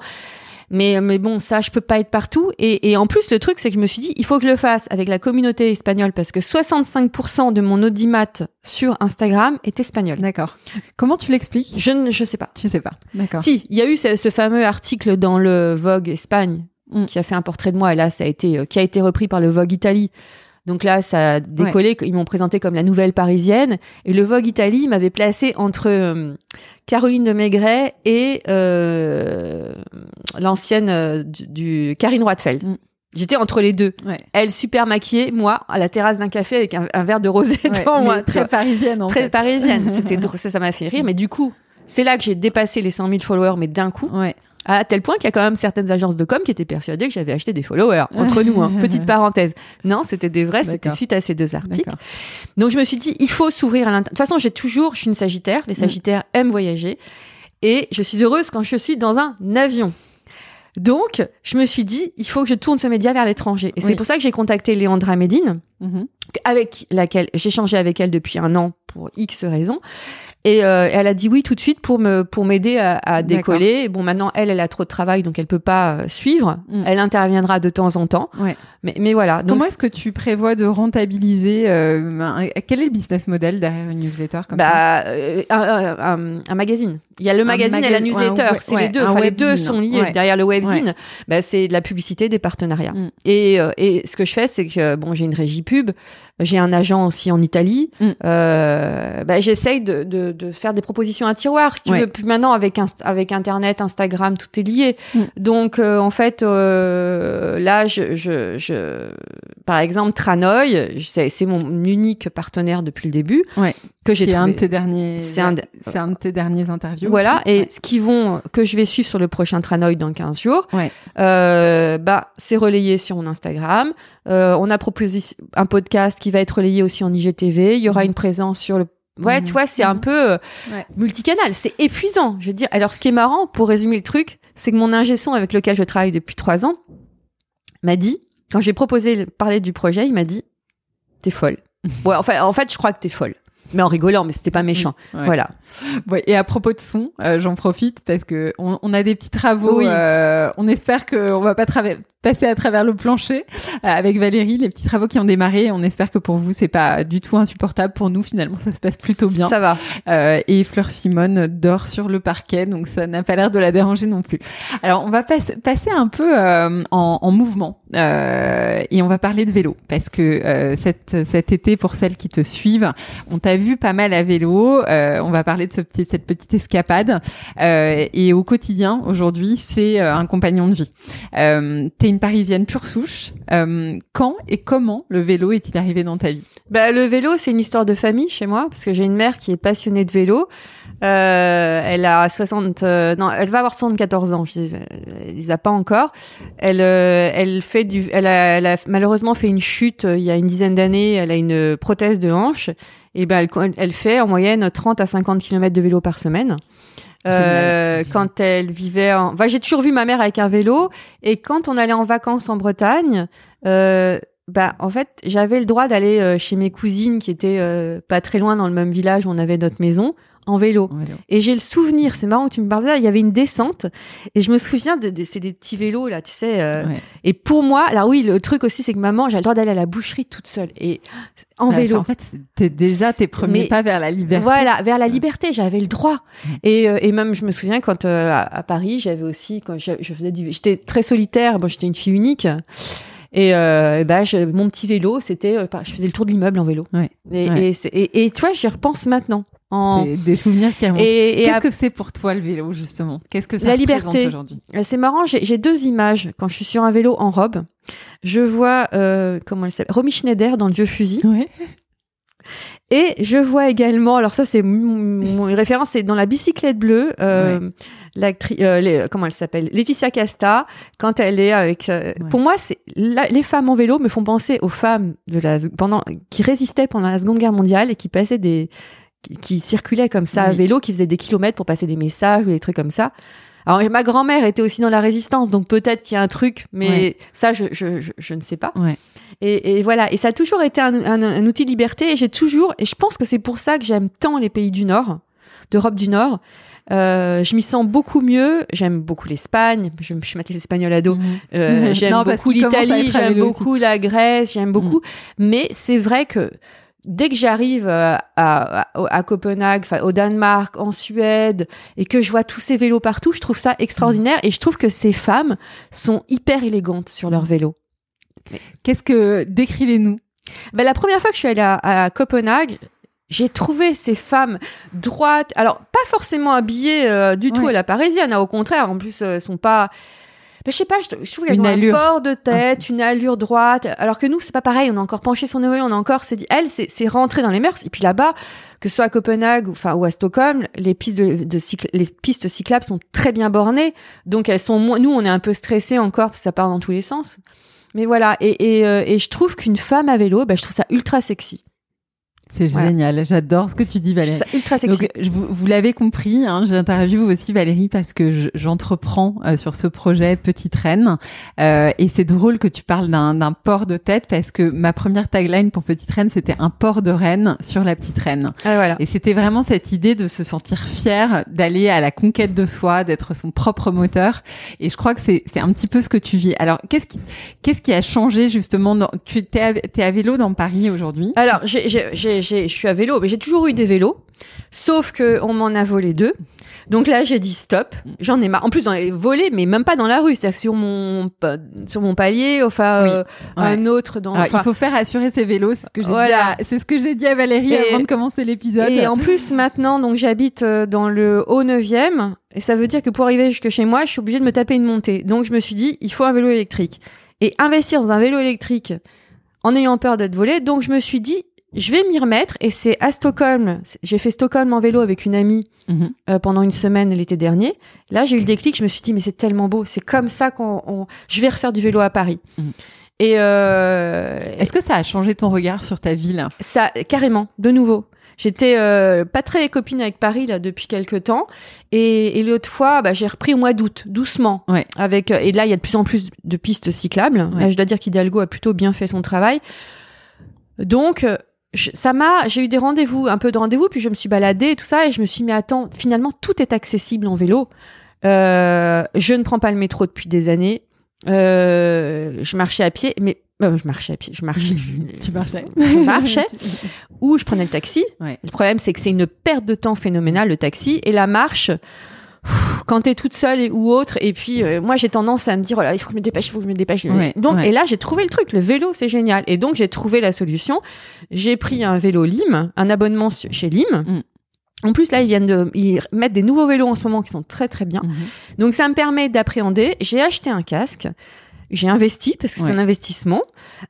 Mais, mais bon, ça, je peux pas être partout. Et, et en plus, le truc, c'est que je me suis dit, il faut que je le fasse avec la communauté espagnole parce que 65% de mon audimat sur Instagram est espagnol. D'accord. Comment tu l'expliques? Je ne je sais pas. Tu sais pas. D'accord. Si, il y a eu ce, ce fameux article dans le Vogue Espagne Mm. qui a fait un portrait de moi et là ça a été euh, qui a été repris par le Vogue Italie. Donc là ça a décollé, ils m'ont présenté comme la nouvelle parisienne et le Vogue Italie m'avait placé entre euh, Caroline de Maigret et euh, l'ancienne euh, du, du Karine Roitfeld. Mm. J'étais entre les deux. Ouais. Elle super maquillée, moi à la terrasse d'un café avec un, un verre de rosé Ouais, devant moi. très vois parisienne en très fait. parisienne. C'était ça, ça m'a fait rire. Mais du coup, c'est là que j'ai dépassé les 100 000 followers, mais d'un coup, Ouais. À tel point qu'il y a quand même certaines agences de com qui étaient persuadées que j'avais acheté des followers. Entre nous, hein. petite parenthèse. Non, c'était des vrais. C'était suite à ces deux articles. Donc je me suis dit, il faut s'ouvrir à l'inter. De toute façon, j'ai toujours, je suis une Sagittaire. Les Mm. Sagittaires aiment voyager, et je suis heureuse quand je suis dans un avion. Donc, je me suis dit, il faut que je tourne ce média vers l'étranger. Et c'est pour ça que j'ai contacté Léandra Medine, Mhm. avec laquelle j'ai changé avec elle depuis un an pour X raisons. Et euh, elle a dit oui tout de suite pour me pour m'aider à, à décoller. Bon, maintenant elle, elle a trop de travail donc elle peut pas euh, suivre. Mm. Elle interviendra de temps en temps. Ouais. Mais mais voilà. Comment est-ce que tu prévois de rentabiliser euh, un- Quel est le business model derrière une newsletter comme ça? bah euh, un, un- un- un magazine. Il y a le magazine et la newsletter. c'est ouais, les deux. Enfin, les deux sont liés. Ouais. Derrière le webzine, bah, c'est de la publicité, des partenariats. Mm. Et, et ce que je fais, c'est que bon, j'ai une régie pub, j'ai un agent aussi en Italie. Mm. Euh, bah, j'essaye de, de, de faire des propositions à tiroir. Si tu Ouais. veux, puis maintenant avec Inst- avec Internet, Instagram, tout est lié. Mm. Donc euh, en fait, euh, là, je, je, je, par exemple, Tranoï, c'est mon unique partenaire depuis le début. Ouais. Que j'ai un de tes derniers. C'est un de- un de tes derniers interviews. Voilà, et Ouais. ce qui vont, que je vais suivre sur le prochain Tranoï dans 15 jours, Ouais. bah, c'est relayé sur mon Instagram. On a proposé un podcast qui va être relayé aussi en IGTV. Il y aura Mhm. une présence sur le. Ouais, Mhm. tu vois, c'est un Mhm. peu euh, Ouais. multicanal. C'est épuisant, je veux dire. Alors, ce qui est marrant, pour résumer le truc, c'est que mon ingé son avec lequel je travaille depuis trois ans m'a dit, quand j'ai proposé de parler du projet, il m'a dit, t'es folle. ouais, enfin, en fait, je crois que t'es folle. Mais en rigolant, mais c'était pas méchant. Ouais. Voilà. Ouais, et à propos de son, euh, j'en profite parce que on, on a des petits travaux. Oui. euh, on espère qu'on va pas passer à travers le plancher euh, avec Valérie. Les petits travaux qui ont démarré. On espère que pour vous c'est pas du tout insupportable. Pour nous, finalement, ça se passe plutôt bien. Ça va. Et Fleur Simone dort sur le parquet, donc ça n'a pas l'air de la déranger non plus. Alors on va pas- passer un peu en, en mouvement et on va parler de vélo parce que cet, cet été, pour celles qui te suivent, on t'a vu pas mal à vélo. Euh, on va parler de cette petite escapade euh, et au quotidien aujourd'hui, c'est euh, un compagnon de vie. Euh, T'es une Parisienne pure souche. Quand et comment le vélo est-il arrivé dans ta vie? Bah, le vélo, c'est une histoire de famille chez moi, parce que j'ai une mère qui est passionnée de vélo. Elle a 60, euh, non, elle va avoir 74 ans. Je, elle les a pas encore. Elle, elle fait du, elle a, malheureusement fait une chute il y a une dizaine d'années. Elle a une prothèse de hanche. Et ben, elle, elle fait en moyenne 30 à 50 km de vélo par semaine. Euh, quand elle vivait en... Enfin, j'ai toujours vu ma mère avec un vélo et quand on allait en vacances en Bretagne, euh, bah en fait j'avais le droit d'aller euh, chez mes cousines qui étaient euh, pas très loin dans le même village où on avait notre maison en vélo. En vélo. Et j'ai le souvenir, c'est marrant que tu me parles de ça, il y avait une descente et je me souviens de, de c'est des petits vélos là, tu sais. euh, Ouais. Et pour moi, alors oui, le truc aussi c'est que maman, j'ai le droit d'aller à la boucherie toute seule et en Ouais, vélo. En fait, c'était déjà tes premiers Mais- pas vers la liberté. Voilà, vers la liberté, j'avais le droit. Et, euh, et même, je me souviens quand euh, à, à Paris, j'avais aussi quand je, je faisais du, j'étais très solitaire. Bon, j'étais une fille unique. Et, euh, et ben, je- mon petit vélo, c'était, je faisais le tour de l'immeuble en vélo. Ouais. Et, Ouais. et, et, et tu vois, j'y repense maintenant. En... Des souvenirs qui remontent. Et, et Qu'est-ce que c'est pour toi le vélo justement? Qu'est-ce que ça La représente liberté. aujourd'hui? Euh, C'est marrant, j'ai deux images. Quand je suis sur un vélo en robe, je vois, euh, comment elle s'appelle? Romy Schneider dans Dieu fusil. Ouais. Et je vois également, alors ça c'est mon, référence, c'est dans la bicyclette bleue, euh, l'actri- euh, comment elle s'appelle, Laetitia Casta, quand elle est avec. euh, Ouais. Pour moi, c'est les femmes en vélo me font penser aux femmes de la pendant qui résistaient pendant la Seconde Guerre mondiale et qui passaient des qui, circulaient comme ça à vélo, qui faisaient des kilomètres pour passer des messages ou des trucs comme ça. Alors ma grand-mère était aussi dans la résistance, donc peut-être qu'il y a un truc, mais Ouais. ça je, je, je, je ne sais pas. Ouais. Et, et voilà, et ça a toujours été un, un- un outil de liberté. Et j'ai toujours, et je pense que c'est pour ça que j'aime tant les pays du Nord, d'Europe du Nord. Euh, je m'y sens beaucoup mieux. J'aime beaucoup l'Espagne. Je, je suis matrice espagnole ado. Mhm. Euh, j'aime Non, parce beaucoup à l'Italie. à J'aime beaucoup la Grèce. J'aime beaucoup. Mais c'est vrai que dès que j'arrive euh, à, à, à Copenhague, au Danemark, en Suède, et que je vois tous ces vélos partout, je trouve ça extraordinaire. Et je trouve que ces femmes sont hyper élégantes sur leur vélo. Qu'est-ce que décris-les-nous? Ben, la première fois que je suis allée à, à Copenhague, j'ai trouvé ces femmes droites, alors pas forcément habillées euh, du tout Ouais. à la parisienne, hein, au contraire, en plus, euh, elles sont pas. Ben, je sais pas, je, je trouve qu'elles Une ont allure. un port de tête, une allure droite, alors que nous, c'est pas pareil, on a encore penché sur nos on a encore, c'est dit, elle, c'est c'est rentré dans les mœurs, et puis là-bas, que ce soit à Copenhague ou, enfin, ou à Stockholm, les pistes de, de cycle, les pistes cyclables sont très bien bornées, donc elles sont moins, nous, on est un peu stressés encore, parce que ça part dans tous les sens. Mais voilà, et, et, euh, et je trouve qu'une femme à vélo, ben, je trouve ça ultra sexy. C'est Voilà. génial. J'adore ce que tu dis, Je Valérie. ça ultra sexy. Donc, je- vous, vous l'avez compris, hein, j'interviewe aussi Valérie parce que je- j'entreprends euh, sur ce projet Petite Reine. Euh, et c'est drôle que tu parles d'un port de tête parce que ma première tagline pour Petite Reine, c'était un port de reine sur la petite reine. Ah, voilà. Et c'était vraiment cette idée de se sentir fier, d'aller à la conquête de soi, d'être son propre moteur. Et je crois que c'est un petit peu ce que tu vis. Alors, qu'est-ce qui, qu'est-ce qui a changé justement dans, Tu es à, t'es à vélo dans Paris aujourd'hui? Alors, j'ai- j'ai- je suis à vélo, mais j'ai toujours eu des vélos, sauf que on m'en a volé deux. Donc là, j'ai dit stop. J'en ai marre. En plus, j'en ai volé, mais même pas dans la rue, c'est-à-dire sur mon sur mon palier, enfin Oui. euh, un autre dans. Alors, il faut faire assurer ses vélos, c'est ce que j'ai Voilà. dit. C'est ce que j'ai dit à Valérie Et- avant de commencer l'épisode. Et en plus, maintenant, donc j'habite euh, dans le haut 9e, et ça veut dire que pour arriver jusque chez moi, je suis obligée de me taper une montée. Donc je me suis dit, il faut un vélo électrique. Et investir dans un vélo électrique en ayant peur d'être volé, donc je me suis dit, je vais m'y remettre. Et c'est à Stockholm. J'ai fait Stockholm en vélo avec une amie Mhm. euh, pendant une semaine l'été dernier. Là, j'ai eu le déclic. Je me suis dit, mais c'est tellement beau. C'est comme ça qu'on, on- je vais refaire du vélo à Paris. Mhm. Et euh, Est-ce que ça a changé ton regard sur ta ville? Ça, carrément, de nouveau. J'étais euh, pas très copine avec Paris là depuis quelques temps, et, et l'autre fois, bah, j'ai repris au mois d'août, doucement. Ouais. Avec et là, il y a de plus en plus de pistes cyclables. Ouais. Là, je dois dire qu'Hidalgo a plutôt bien fait son travail. Donc, je- ça m'a, j'ai eu des rendez-vous, un peu de rendez-vous, puis je me suis baladée et tout ça, et je me suis mis attends, finalement, tout est accessible en vélo. Euh, je ne prends pas le métro depuis des années. Euh, je marchais à pied, mais euh, je marchais à pied, je marchais. je- Tu marchais Je marchais. ou je prenais le taxi. Ouais. Le problème, c'est que c'est une perte de temps phénoménale, le taxi. Et la marche, quand t'es toute seule ou autre, et puis euh, moi j'ai tendance à me dire, oh là, il faut que je me dépêche, il faut que je me dépêche. Ouais, donc, ouais. et là, j'ai trouvé le truc, le vélo, c'est génial. Et donc, j'ai trouvé la solution. J'ai pris un vélo Lim, un abonnement chez Lim. Mm. En plus, là, ils viennent de ils mettent des nouveaux vélos en ce moment qui sont très très bien. Mhm. Donc, ça me permet d'appréhender. J'ai acheté un casque. J'ai investi parce que c'est Ouais. un investissement.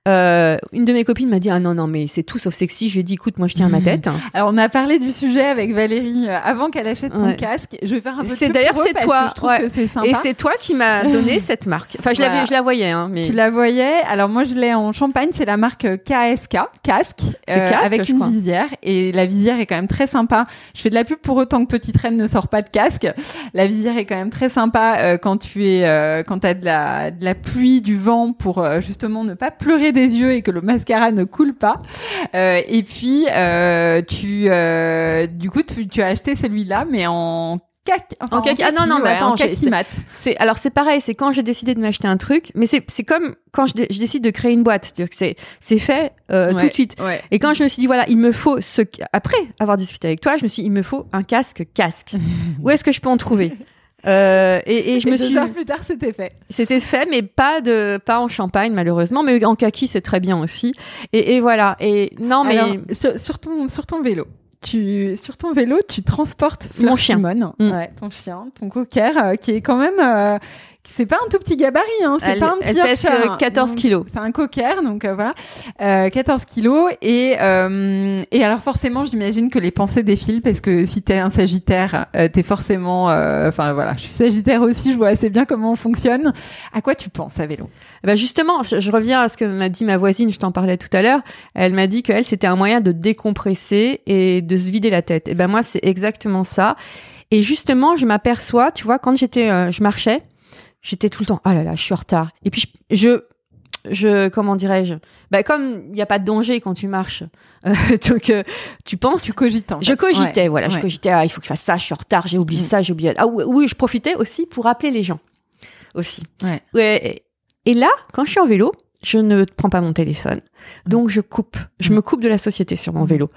Euh, une de mes copines m'a dit ah non non mais c'est tout sauf sexy. Je lui ai dit écoute moi je tiens à ma tête. Alors, on a parlé du sujet avec Valérie euh, avant qu'elle achète son Ouais. casque. Je vais faire un peu de C'est d'ailleurs, c'est toi, que je trouve ouais. que c'est sympa. Et c'est toi qui m'as donné cette marque. Enfin je l'avais je la voyais hein mais Tu la voyais. Alors moi, je l'ai en Champagne. C'est la marque KSK, casque, euh, casque, avec une crois. visière. Et la visière est quand même très sympa. Je fais de la pub pour autant que Petite Reine ne sort pas de casque. La visière est quand même très sympa euh, quand tu es, euh, quand t'as de la, de la pluie pluie, du vent pour euh, justement ne pas pleurer des yeux et que le mascara ne coule pas. Euh, et puis tu du coup tu, tu as acheté celui-là mais en en, kaki. Ah non, non, mais attends, c'est, alors c'est pareil, c'est quand j'ai décidé de m'acheter un truc, mais c'est, c'est comme quand je, je, décide de créer une boîte, c'est-à-dire que c'est, c'est fait euh, tout de suite. Et quand je me suis dit, voilà, il me faut ce, après avoir discuté avec toi, je me suis dit, il me faut un casque casque. Où est-ce que je peux en trouver? Euh, et, et, je me suis. Deux heures plus tard, c'était fait. C'était fait, mais pas de, pas en champagne malheureusement, mais en kaki c'est très bien aussi. Et, et voilà. Et non, mais sur, ton sur ton vélo, tu, sur ton vélo, tu transportes mon chien, mm. ouais, ton chien, ton cocker, euh, qui est quand même, euh, c'est pas un tout petit gabarit, hein. C'est pas un petit Elle pèse 14 euh, kilos. C'est un cocker, donc euh, voilà, euh, 14 kilos. Et euh, et alors forcément, j'imagine que les pensées défilent parce que si t'es un Sagittaire, euh, t'es forcément, enfin voilà, je suis Sagittaire aussi, je vois assez bien comment on fonctionne. À quoi tu penses à vélo bah justement, je reviens à ce que m'a dit ma voisine, je t'en parlais tout à l'heure. Elle m'a dit qu'elle c'était un moyen de décompresser et de se vider la tête. Et ben moi, c'est exactement ça. Et justement, je m'aperçois, tu vois, quand j'étais, je marchais j'étais tout le temps, ah là là, je suis en retard. Et puis je, je, comment dirais-je? Bah, comme il n'y a pas de danger quand tu marches, euh, donc euh, tu penses. Tu cogites. je cogitais, voilà, je cogitais. Ah, il faut que je fasse ça. Je suis en retard. J'ai oublié mm. ça. J'ai oublié. Ah oui, je profitais aussi pour appeler les gens, aussi. Ouais. ouais. Et là, quand je suis en vélo, je ne prends pas mon téléphone, mm. donc je coupe. Je me coupe de la société sur mon mm. vélo.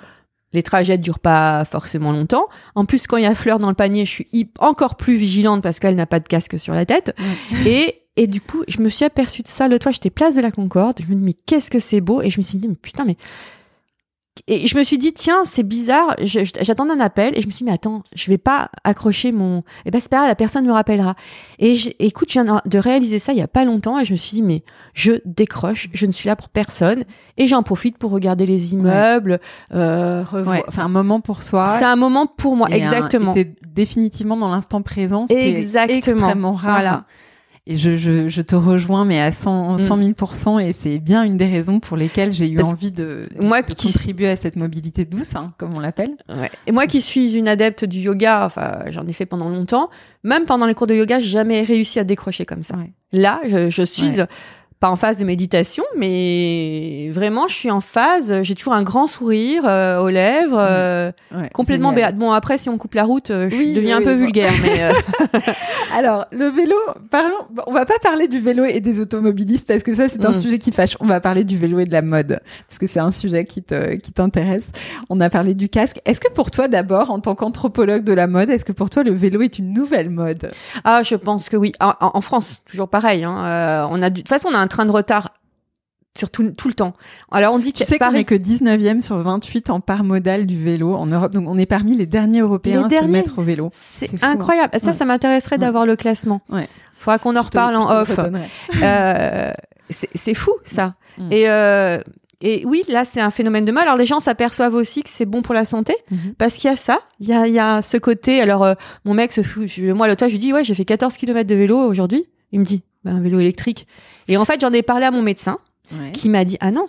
Les trajets durent pas forcément longtemps. En plus, quand il y a Fleur dans le panier, je suis encore plus vigilante parce qu'elle n'a pas de casque sur la tête. Et, et du coup, je me suis aperçue de ça. Le toit, j'étais place de la Concorde. Je me dis, mais qu'est-ce que c'est beau. Et je me suis dit, mais putain, mais et je me suis dit tiens c'est bizarre. J'attends un appel et je me suis dit mais attends je vais pas accrocher mon et eh ben c'est pas grave la personne me rappellera. Et écoute je viens de réaliser ça il y a pas longtemps et je me suis dit mais je décroche je ne suis là pour personne et j'en profite pour regarder les immeubles euh, c'est un moment pour soi. c'est un moment pour moi exactement. un, définitivement dans l'instant présent exactement. extrêmement rare. Voilà. Et je, je, je, te rejoins, mais à 100, 100 000% et c'est bien une des raisons pour lesquelles j'ai eu envie de, moi qui... contribuer à cette mobilité douce, hein, comme on l'appelle. Ouais. Et moi qui suis une adepte du yoga, enfin, j'en ai fait pendant longtemps, même pendant les cours de yoga, j'ai jamais réussi à décrocher comme ça. Là, je, je suis pas en phase de méditation, mais vraiment, je suis en phase. J'ai toujours un grand sourire euh, aux lèvres, euh, complètement béate. Bon, après, si on coupe la route, euh, je deviens un peu vulgaire. mais Alors, le vélo, parlons. On va pas parler du vélo et des automobilistes parce que ça, c'est un mm. sujet qui fâche. On va parler du vélo et de la mode parce que c'est un sujet qui te qui t'intéresse. On a parlé du casque. Est-ce que pour toi, d'abord, en tant qu'anthropologue de la mode, est-ce que pour toi, le vélo est une nouvelle mode? Ah, je pense que oui. En, France, toujours pareil. Hein. on a de toute façon, on a un train de retard sur tout, le temps. Alors on dit que tu sais qu'on est que 19e sur 28 en part modale du vélo en Europe, donc on est parmi les derniers Européens à se mettre au vélo. C'est hein. incroyable. Ça, ça m'intéresserait d'avoir le classement. Il Faudra qu'on en reparle en off. Euh, c'est fou ça. Mm. Et euh, et oui, là, c'est un phénomène de mal. Alors, les gens s'aperçoivent aussi que c'est bon pour la santé, mm-hmm. parce qu'il y a ça. Il y a, il y a ce côté. Alors, euh, mon mec se fout. Moi, l'autre fois, je lui dis, ouais, j'ai fait 14 km de vélo aujourd'hui. Il me dit, bah, un vélo électrique. Et en fait, j'en ai parlé à mon médecin qui m'a dit ah non.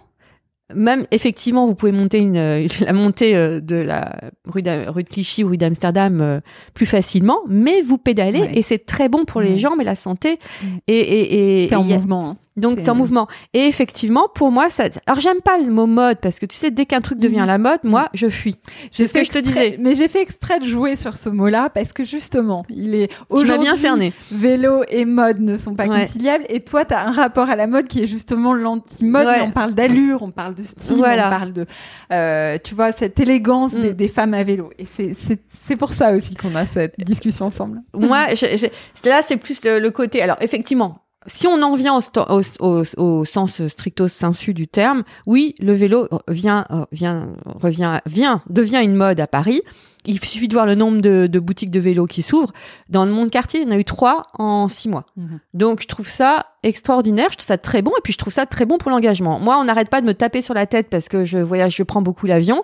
Même effectivement, vous pouvez monter une, la montée euh, de la rue de, rue de Clichy ou rue d'Amsterdam euh, plus facilement, mais vous pédalez et c'est très bon pour les jambes et la santé. Et, et, et, en mouvement. Hein. Donc c'est en mouvement. Et effectivement, pour moi, ça. Alors j'aime pas le mot mode parce que tu sais, dès qu'un truc devient mhm. la mode, moi, je fuis. C'est ce que je te disais. Mais j'ai fait exprès de jouer sur ce mot-là parce que justement, il est aujourd'hui. bien cerné. Vélo et mode ne sont pas conciliables. Et toi, tu as un rapport à la mode qui est justement l'anti-mode. On parle d'allure, on parle de style, on parle de, euh, tu vois, cette élégance des, mm. des, femmes à vélo. Et c'est pour ça aussi qu'on a cette discussion ensemble. Moi, je, là, c'est plus le côté. Alors effectivement si on en vient au, au, au, sens stricto sensu du terme, oui, le vélo vient, euh, vient, revient, vient, devient une mode à Paris. Il suffit de voir le nombre de, de boutiques de vélos qui s'ouvrent. Dans le monde quartier, il y en a eu trois en six mois. Mhm. Donc, je trouve ça extraordinaire. Je trouve ça très bon. Et puis, je trouve ça très bon pour l'engagement. Moi, on n'arrête pas de me taper sur la tête parce que je voyage, je prends beaucoup l'avion.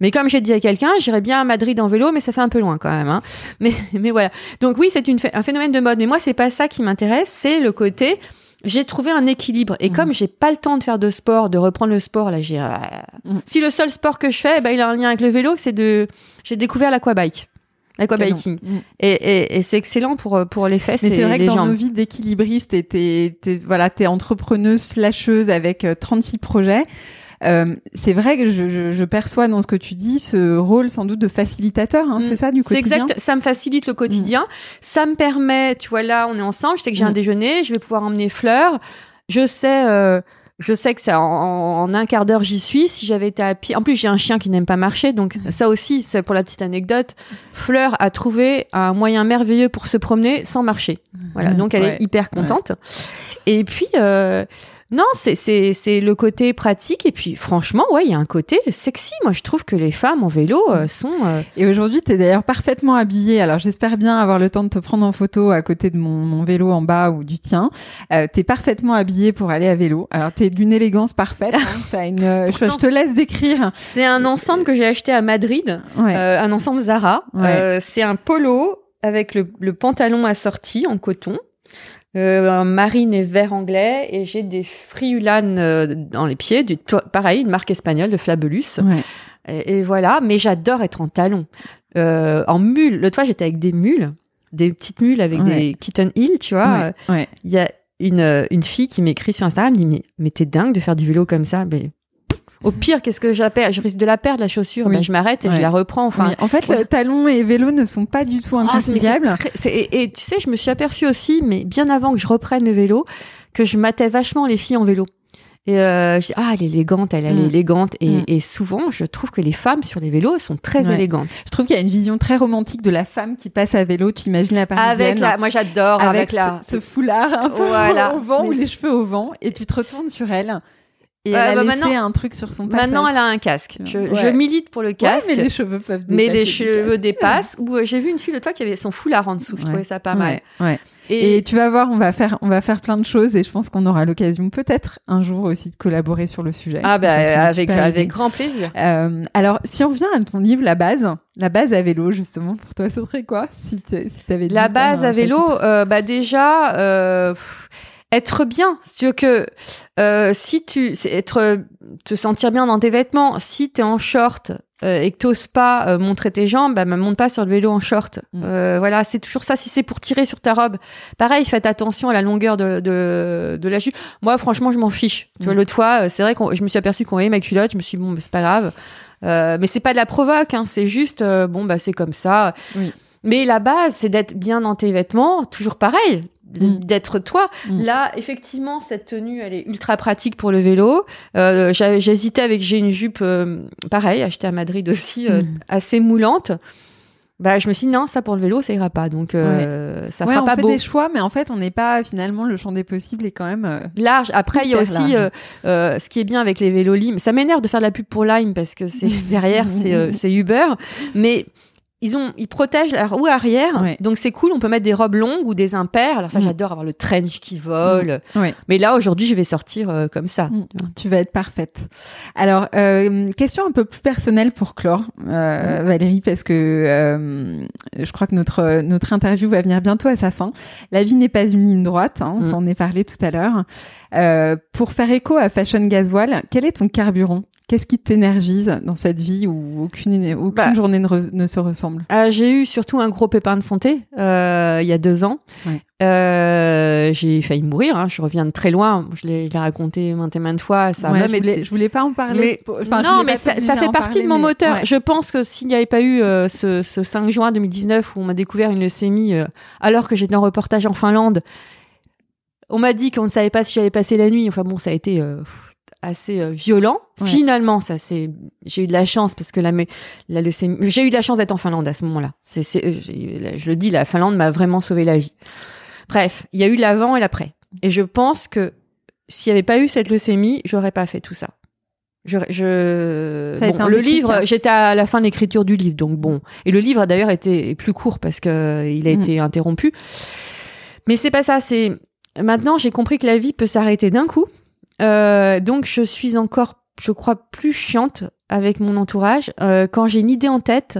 Mais comme j'ai dit à quelqu'un, j'irais bien à Madrid en vélo, mais ça fait un peu loin quand même. Hein. Mais, mais voilà. Donc oui, c'est un phénomène de mode. Mais moi, c'est pas ça qui m'intéresse. C'est le côté j'ai trouvé un équilibre et mmh. comme j'ai pas le temps de faire de sport, de reprendre le sport là, j'ai mmh. si le seul sport que je fais, bah, il a un lien avec le vélo, c'est de j'ai découvert l'aquabike. L'aquabiking. Mm. Et, et, et c'est excellent pour, pour les fesses Mais c'est vrai les que dans jambes. nos vies d'équilibristes, t'es, t'es, voilà, t'es entrepreneuse, slasheuse avec euh, 36 projets. Euh, c'est vrai que je, je, je perçois dans ce que tu dis ce rôle sans doute de facilitateur, hein, Mm. c'est ça du C'est quotidien. exact, ça me facilite le quotidien. Ça me permet, tu vois, là, on est ensemble, je sais que j'ai un Mm. déjeuner, je vais pouvoir emmener Fleur. Je sais, euh, je sais que ça, en, en un quart d'heure, j'y suis. Si j'avais été à pied, en plus, j'ai un chien qui n'aime pas marcher, donc Mm. ça aussi, c'est pour la petite anecdote. Fleur a trouvé un moyen merveilleux pour se promener sans marcher. Voilà, donc elle Ouais. est hyper contente. Et puis, euh, non, c'est le côté pratique. Et puis, franchement, ouais, il y a un côté sexy. Moi, je trouve que les femmes en vélo euh, sont euh, Et aujourd'hui, tu es d'ailleurs parfaitement habillée. Alors, j'espère bien avoir le temps de te prendre en photo à côté de mon, mon vélo en bas ou du tien. Euh, tu es parfaitement habillée pour aller à vélo. Alors, tu es d'une élégance parfaite. hein. T'as une, euh, je, Pourtant- je te laisse décrire. C'est un ensemble que j'ai acheté à Madrid, Ouais. un ensemble Zara. Ouais. C'est un polo avec le, le pantalon assorti en coton, euh, un marine et vert anglais, et j'ai des friulanes euh, dans les pieds, du, pareil, une marque espagnole de Flabelus. Ouais. Et, et voilà, mais j'adore être en talons. Euh, en mule, le toit j'étais avec des mules, des petites mules avec Ouais. des kitten heel, tu vois. Ouais. Il y a une, euh, une fille qui m'écrit sur Instagram, elle me dit mais, mais t'es dingue de faire du vélo comme ça. Mais au pire, qu'est-ce que perds Je risque de la perdre la chaussure. Oui. Ben, je m'arrête et Ouais. je la reprends. Enfin, Oui. En fait, ouais. le talon et vélo ne sont pas du tout Ah, inconciliables. très- et, et tu sais, je me suis aperçue aussi, mais bien avant que je reprenne le vélo, que je matais vachement les filles en vélo. Et euh, je dis, ah, elle est élégante, elle, elle est Mm. élégante. Et, Mm. et souvent, je trouve que les femmes sur les vélos sont très Ouais. élégantes. Je trouve qu'il y a une vision très romantique de la femme qui passe à vélo. Tu imagines la parisienne Avec la, moi j'adore avec, avec la. ce, ce foulard un peu Voilà. au vent ou les cheveux au vent et tu te retournes sur elle et elle a bah laissé un truc sur son passage. Maintenant, elle a un casque. Je, Ouais. je milite pour le Ouais, casque. mais les cheveux peuvent mais dépasser les du cheveux casque. dépassent. Ou euh, j'ai vu une fille de toi qui avait son foulard en dessous. Je Ouais. trouvais ça pas mal. Et, Et tu vas voir, on va faire, on va faire plein de choses et je pense qu'on aura l'occasion peut-être un jour aussi de collaborer sur le sujet. ah bah avec grand plaisir. Euh, alors, si on revient à ton livre, la base, la base à vélo, justement, pour toi, ce serait quoi Si tu si avais La base à vélo, euh, bah déjà euh, pff, être bien. C'est que euh, si tu être te sentir bien dans tes vêtements, si tu es en short euh, et que t'oses pas euh, montrer tes jambes, bah, bah, monte pas sur le vélo en short. Mm. Euh, voilà, c'est toujours ça. Si c'est pour tirer sur ta robe, pareil, faites attention à la longueur de, de, de la jupe. Moi, franchement, je m'en fiche. Tu vois, Mm. l'autre fois, euh, c'est vrai que je me suis aperçue qu'on voyait ma culotte. Je me suis dit, bon, bah, c'est pas grave. Euh, mais c'est pas de la provoque, hein, c'est juste, bon, bah, c'est comme ça. Oui. Mais la base, c'est d'être bien dans tes vêtements, toujours pareil, Mm. d'être toi. Mm. Là, effectivement, cette tenue, elle est ultra pratique pour le vélo. Euh, J'hésitais avec, j'ai une jupe, euh, pareil, achetée à Madrid aussi, euh, Mm. assez moulante. Bah, je me suis dit, non, ça pour le vélo, ça ira pas. Donc, euh, ça ouais, fera on pas fait beau. des choix, mais en fait, on n'est pas finalement le champ des possibles est quand même. euh, Large. Après, il y a aussi euh, ce qui est bien avec les vélos Lime. Ça m'énerve de faire de la pub pour Lime parce que c'est derrière, c'est c'est Uber. Mais ils ont, ils protègent la roue arrière, Ouais. donc c'est cool. On peut mettre des robes longues ou des impairs. Alors ça, Mm. j'adore avoir le trench qui vole. Ouais. Mais là, aujourd'hui, je vais sortir euh, comme ça. Mm. Tu vas être parfaite. Alors, euh, question un peu plus personnelle pour clore, euh, Valérie, parce que je crois que notre notre interview va venir bientôt à sa fin. La vie n'est pas une ligne droite, hein, on Mm. s'en est parlé tout à l'heure. Pour faire écho à Fashion Gasoil, quel est ton carburant? Qu'est-ce qui t'énergise dans cette vie où aucune aucune Bah. journée ne, re- ne se ressemble? Euh, j'ai eu surtout un gros pépin de santé euh, il y a deux ans. Ouais. Euh, j'ai failli mourir. hein. Je reviens de très loin. Je l'ai raconté maintes et maintes fois. Ça a Ouais, même je, voulais, été- je voulais pas en parler. Mais- enfin, non, mais ça, fait partie parler, de mon mais- moteur. ouais. Je pense que s'il n'y avait pas eu euh, ce, ce 5 juin 2019 où on m'a découvert une leucémie euh, alors que j'étais en reportage en Finlande, on m'a dit qu'on ne savait pas si j'allais passer la nuit. Enfin bon, ça a été assez euh, violent. Ouais. Finalement, ça c'est, j'ai eu de la chance parce que la, la leucémie, j'ai eu de la chance d'être en Finlande à ce moment-là. C'est, c'est, euh, je le dis, la Finlande m'a vraiment sauvé la vie. Bref, il y a eu l'avant et l'après. Et je pense que s'il n'y avait pas eu cette leucémie, j'aurais pas fait tout ça. Je, je... Bon, le livre, j'étais à la fin de l'écriture du livre, donc bon. Et le livre d'ailleurs était plus court parce que euh, il a Mm. été interrompu. Mais c'est pas ça. C'est maintenant j'ai compris que la vie peut s'arrêter d'un coup. Euh, donc je suis encore, je crois, plus chiante avec mon entourage. Euh, quand j'ai une idée en tête,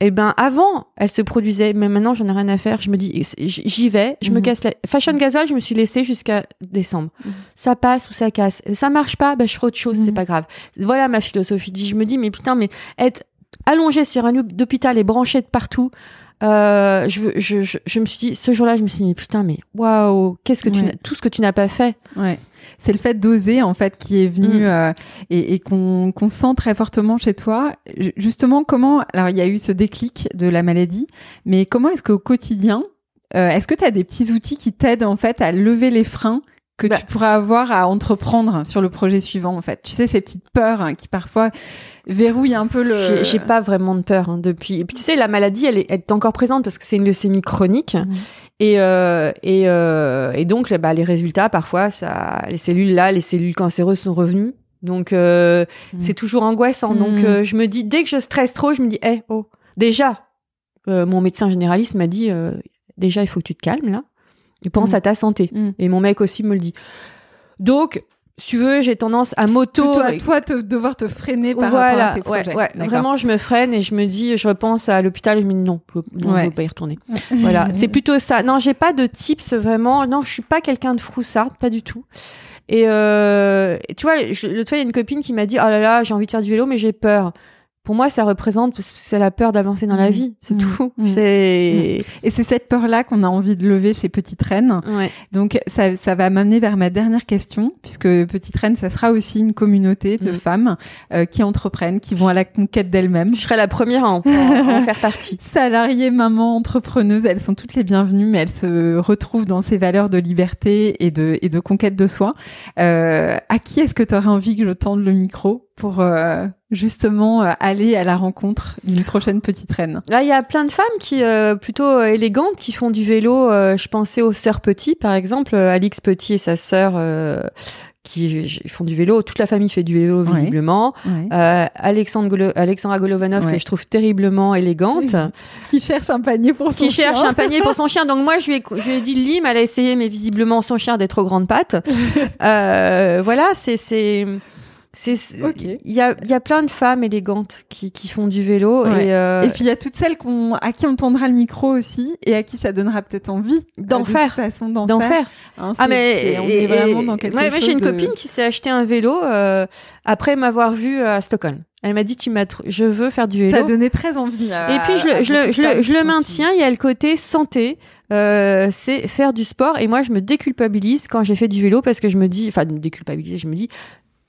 eh ben avant, elle se produisait, mais maintenant j'en ai rien à faire. Je me dis, j'y vais, je me Mhm. casse la. Fashion gasoil, je me suis laissée jusqu'à décembre. Mhm. Ça passe ou ça casse. Ça marche pas, ben je ferai autre chose, c'est Mhm. pas grave. Voilà ma philosophie de vie. Je me dis, mais putain, mais être allongée sur un lit d'hôpital et branchée de partout. Euh, je, je, je, je me suis dit, ce jour-là, je me suis dit, mais putain, mais waouh, qu'est-ce que tu, Ouais. tout ce que tu n'as pas fait. Ouais. C'est le fait d'oser en fait qui est venu Mm. euh, et, et qu'on qu'on sent très fortement chez toi. Ju- Justement, comment Alors, il y a eu ce déclic de la maladie, mais comment est-ce qu'au quotidien, euh, est-ce que tu as des petits outils qui t'aident en fait à lever les freins que Bah. tu pourrais avoir à entreprendre sur le projet suivant en fait Tu sais ces petites peurs hein, qui parfois verrouillent un peu le. J'ai- pas vraiment de peur hein, depuis. Et puis tu sais, la maladie, elle est, elle est encore présente parce que c'est une leucémie chronique. Mhm. Et, euh, et, euh, et donc, bah, les résultats, parfois, ça, les cellules là, les cellules cancéreuses sont revenues. Donc, euh, Mhm. c'est toujours angoissant. Donc, Mhm. euh, je me dis, dès que je stresse trop, je me dis, eh, oh, déjà, euh, mon médecin généraliste m'a dit, euh, déjà, il faut que tu te calmes là. Pense Mhm. à ta santé. Mm. Et mon mec aussi me le dit. Donc, si tu veux, j'ai tendance à moto. Plutôt à toi te, devoir te freiner par voilà, rapport à tes projets. ouais. Vraiment, je me freine et je me dis, je repense à l'hôpital je me dis non, je, non, Ouais. je veux pas y retourner. Voilà, c'est plutôt ça. Non, j'ai pas de tips vraiment. Non, je suis pas quelqu'un de froussard, pas du tout. Et euh, tu vois, l'autre fois, il y a une copine qui m'a dit, oh là là, j'ai envie de faire du vélo, mais j'ai peur. Pour moi, ça représente c'est la peur d'avancer dans la Mhm. vie, c'est Mhm. tout. Mhm. C'est Et c'est cette peur-là qu'on a envie de lever chez Petite Reine. ouais. Donc ça, ça va m'amener vers ma dernière question, puisque Petite Reine, ça sera aussi une communauté de Mm. femmes euh, qui entreprennent, qui vont à la conquête d'elles-mêmes. Je serais la première à en, à en faire partie. Salariées, mamans, entrepreneuses, elles sont toutes les bienvenues, mais elles se retrouvent dans ces valeurs de liberté et de, et de conquête de soi. Euh, à qui est-ce que tu aurais envie que je tende le micro? Pour euh, justement euh, aller à la rencontre d'une prochaine Petite Reine Là, il y a plein de femmes qui euh, plutôt élégantes qui font du vélo. je pensais aux sœurs Petit, par exemple, Alix Petit et sa sœur qui font du vélo. Toute la famille fait du vélo visiblement. Ouais. Euh, Alexandre Golo- Alexandra Golovanov Ouais. que je trouve terriblement élégante, Qui cherche un panier pour son qui cherche chien. un panier pour son chien. Donc moi, je lui ai, je lui ai dit Lim, elle a essayé, mais visiblement son chien a des trop grandes pattes. euh, voilà, c'est il y a il y a plein de femmes élégantes qui qui font du vélo Ouais. et euh, Et puis il y a toutes celles qu'on, à qui on tendra le micro aussi et à qui ça donnera peut-être envie D'en euh, de faire. façon d'en, d'en faire. faire. Hein, Ah mais on et- est vraiment dans quelque ouais, chose. moi j'ai une de- copine qui s'est acheté un vélo euh, après m'avoir vu à Stockholm. Elle m'a dit tu m'as je veux faire du T'as vélo. donné très envie. à- Et puis je le, je le, je le, je maintiens, il y a le côté santé, euh, c'est faire du sport. Et moi je me déculpabilise quand j'ai fait du vélo parce que je me dis, enfin déculpabiliser, je me dis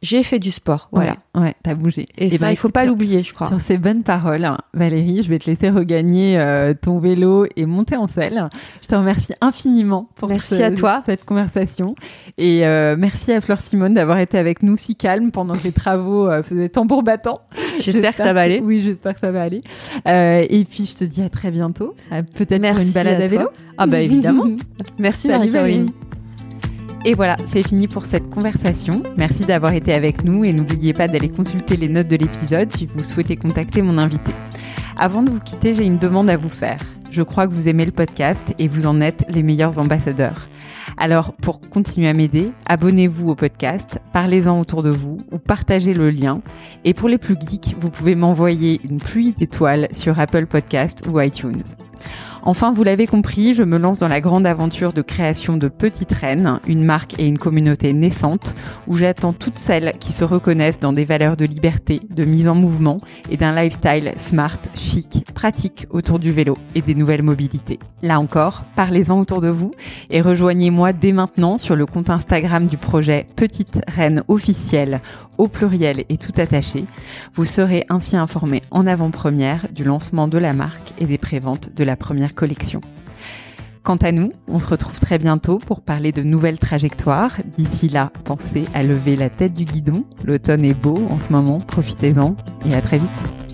j'ai fait du sport, voilà. Ouais, ouais, t'as bougé. Et, Eh ça ben, il faut pas l'oublier, je crois. Sur ces bonnes paroles, hein, Valérie, je vais te laisser regagner euh, ton vélo et monter en selle. Je te remercie infiniment pour Merci ce- à toi. cette conversation. Et euh, merci à Fleur Simone d'avoir été avec nous si calme pendant que les travaux euh, faisaient tambour battant. J'espère que ça va aller. Oui, j'espère que ça va aller. Euh, et puis, je te dis à très bientôt. Peut-être pour une balade à à, vélo. Ah bah évidemment. Merci Marie-Caroline. Et voilà, c'est fini pour cette conversation. Merci d'avoir été avec nous et n'oubliez pas d'aller consulter les notes de l'épisode si vous souhaitez contacter mon invité. Avant de vous quitter, j'ai une demande à vous faire. Je crois que vous aimez le podcast et vous en êtes les meilleurs ambassadeurs. Alors, pour continuer à m'aider, abonnez-vous au podcast, parlez-en autour de vous ou partagez le lien. Et pour les plus geeks, vous pouvez m'envoyer une pluie d'étoiles sur Apple Podcast ou iTunes. Enfin, vous l'avez compris, je me lance dans la grande aventure de création de Petite Reine, une marque et une communauté naissante, où j'attends toutes celles qui se reconnaissent dans des valeurs de liberté, de mise en mouvement et d'un lifestyle smart, chic, pratique autour du vélo et des nouvelles mobilités. Là encore, parlez-en autour de vous et rejoignez-moi dès maintenant sur le compte Instagram du projet Petite Reine officielle au pluriel et tout attaché. Vous serez ainsi informé en avant-première du lancement de la marque et des préventes de première collection. Quant à nous, on se retrouve très bientôt pour parler de nouvelles trajectoires. D'ici là, pensez à lever la tête du guidon. L'automne est beau en ce moment, profitez-en et à très vite.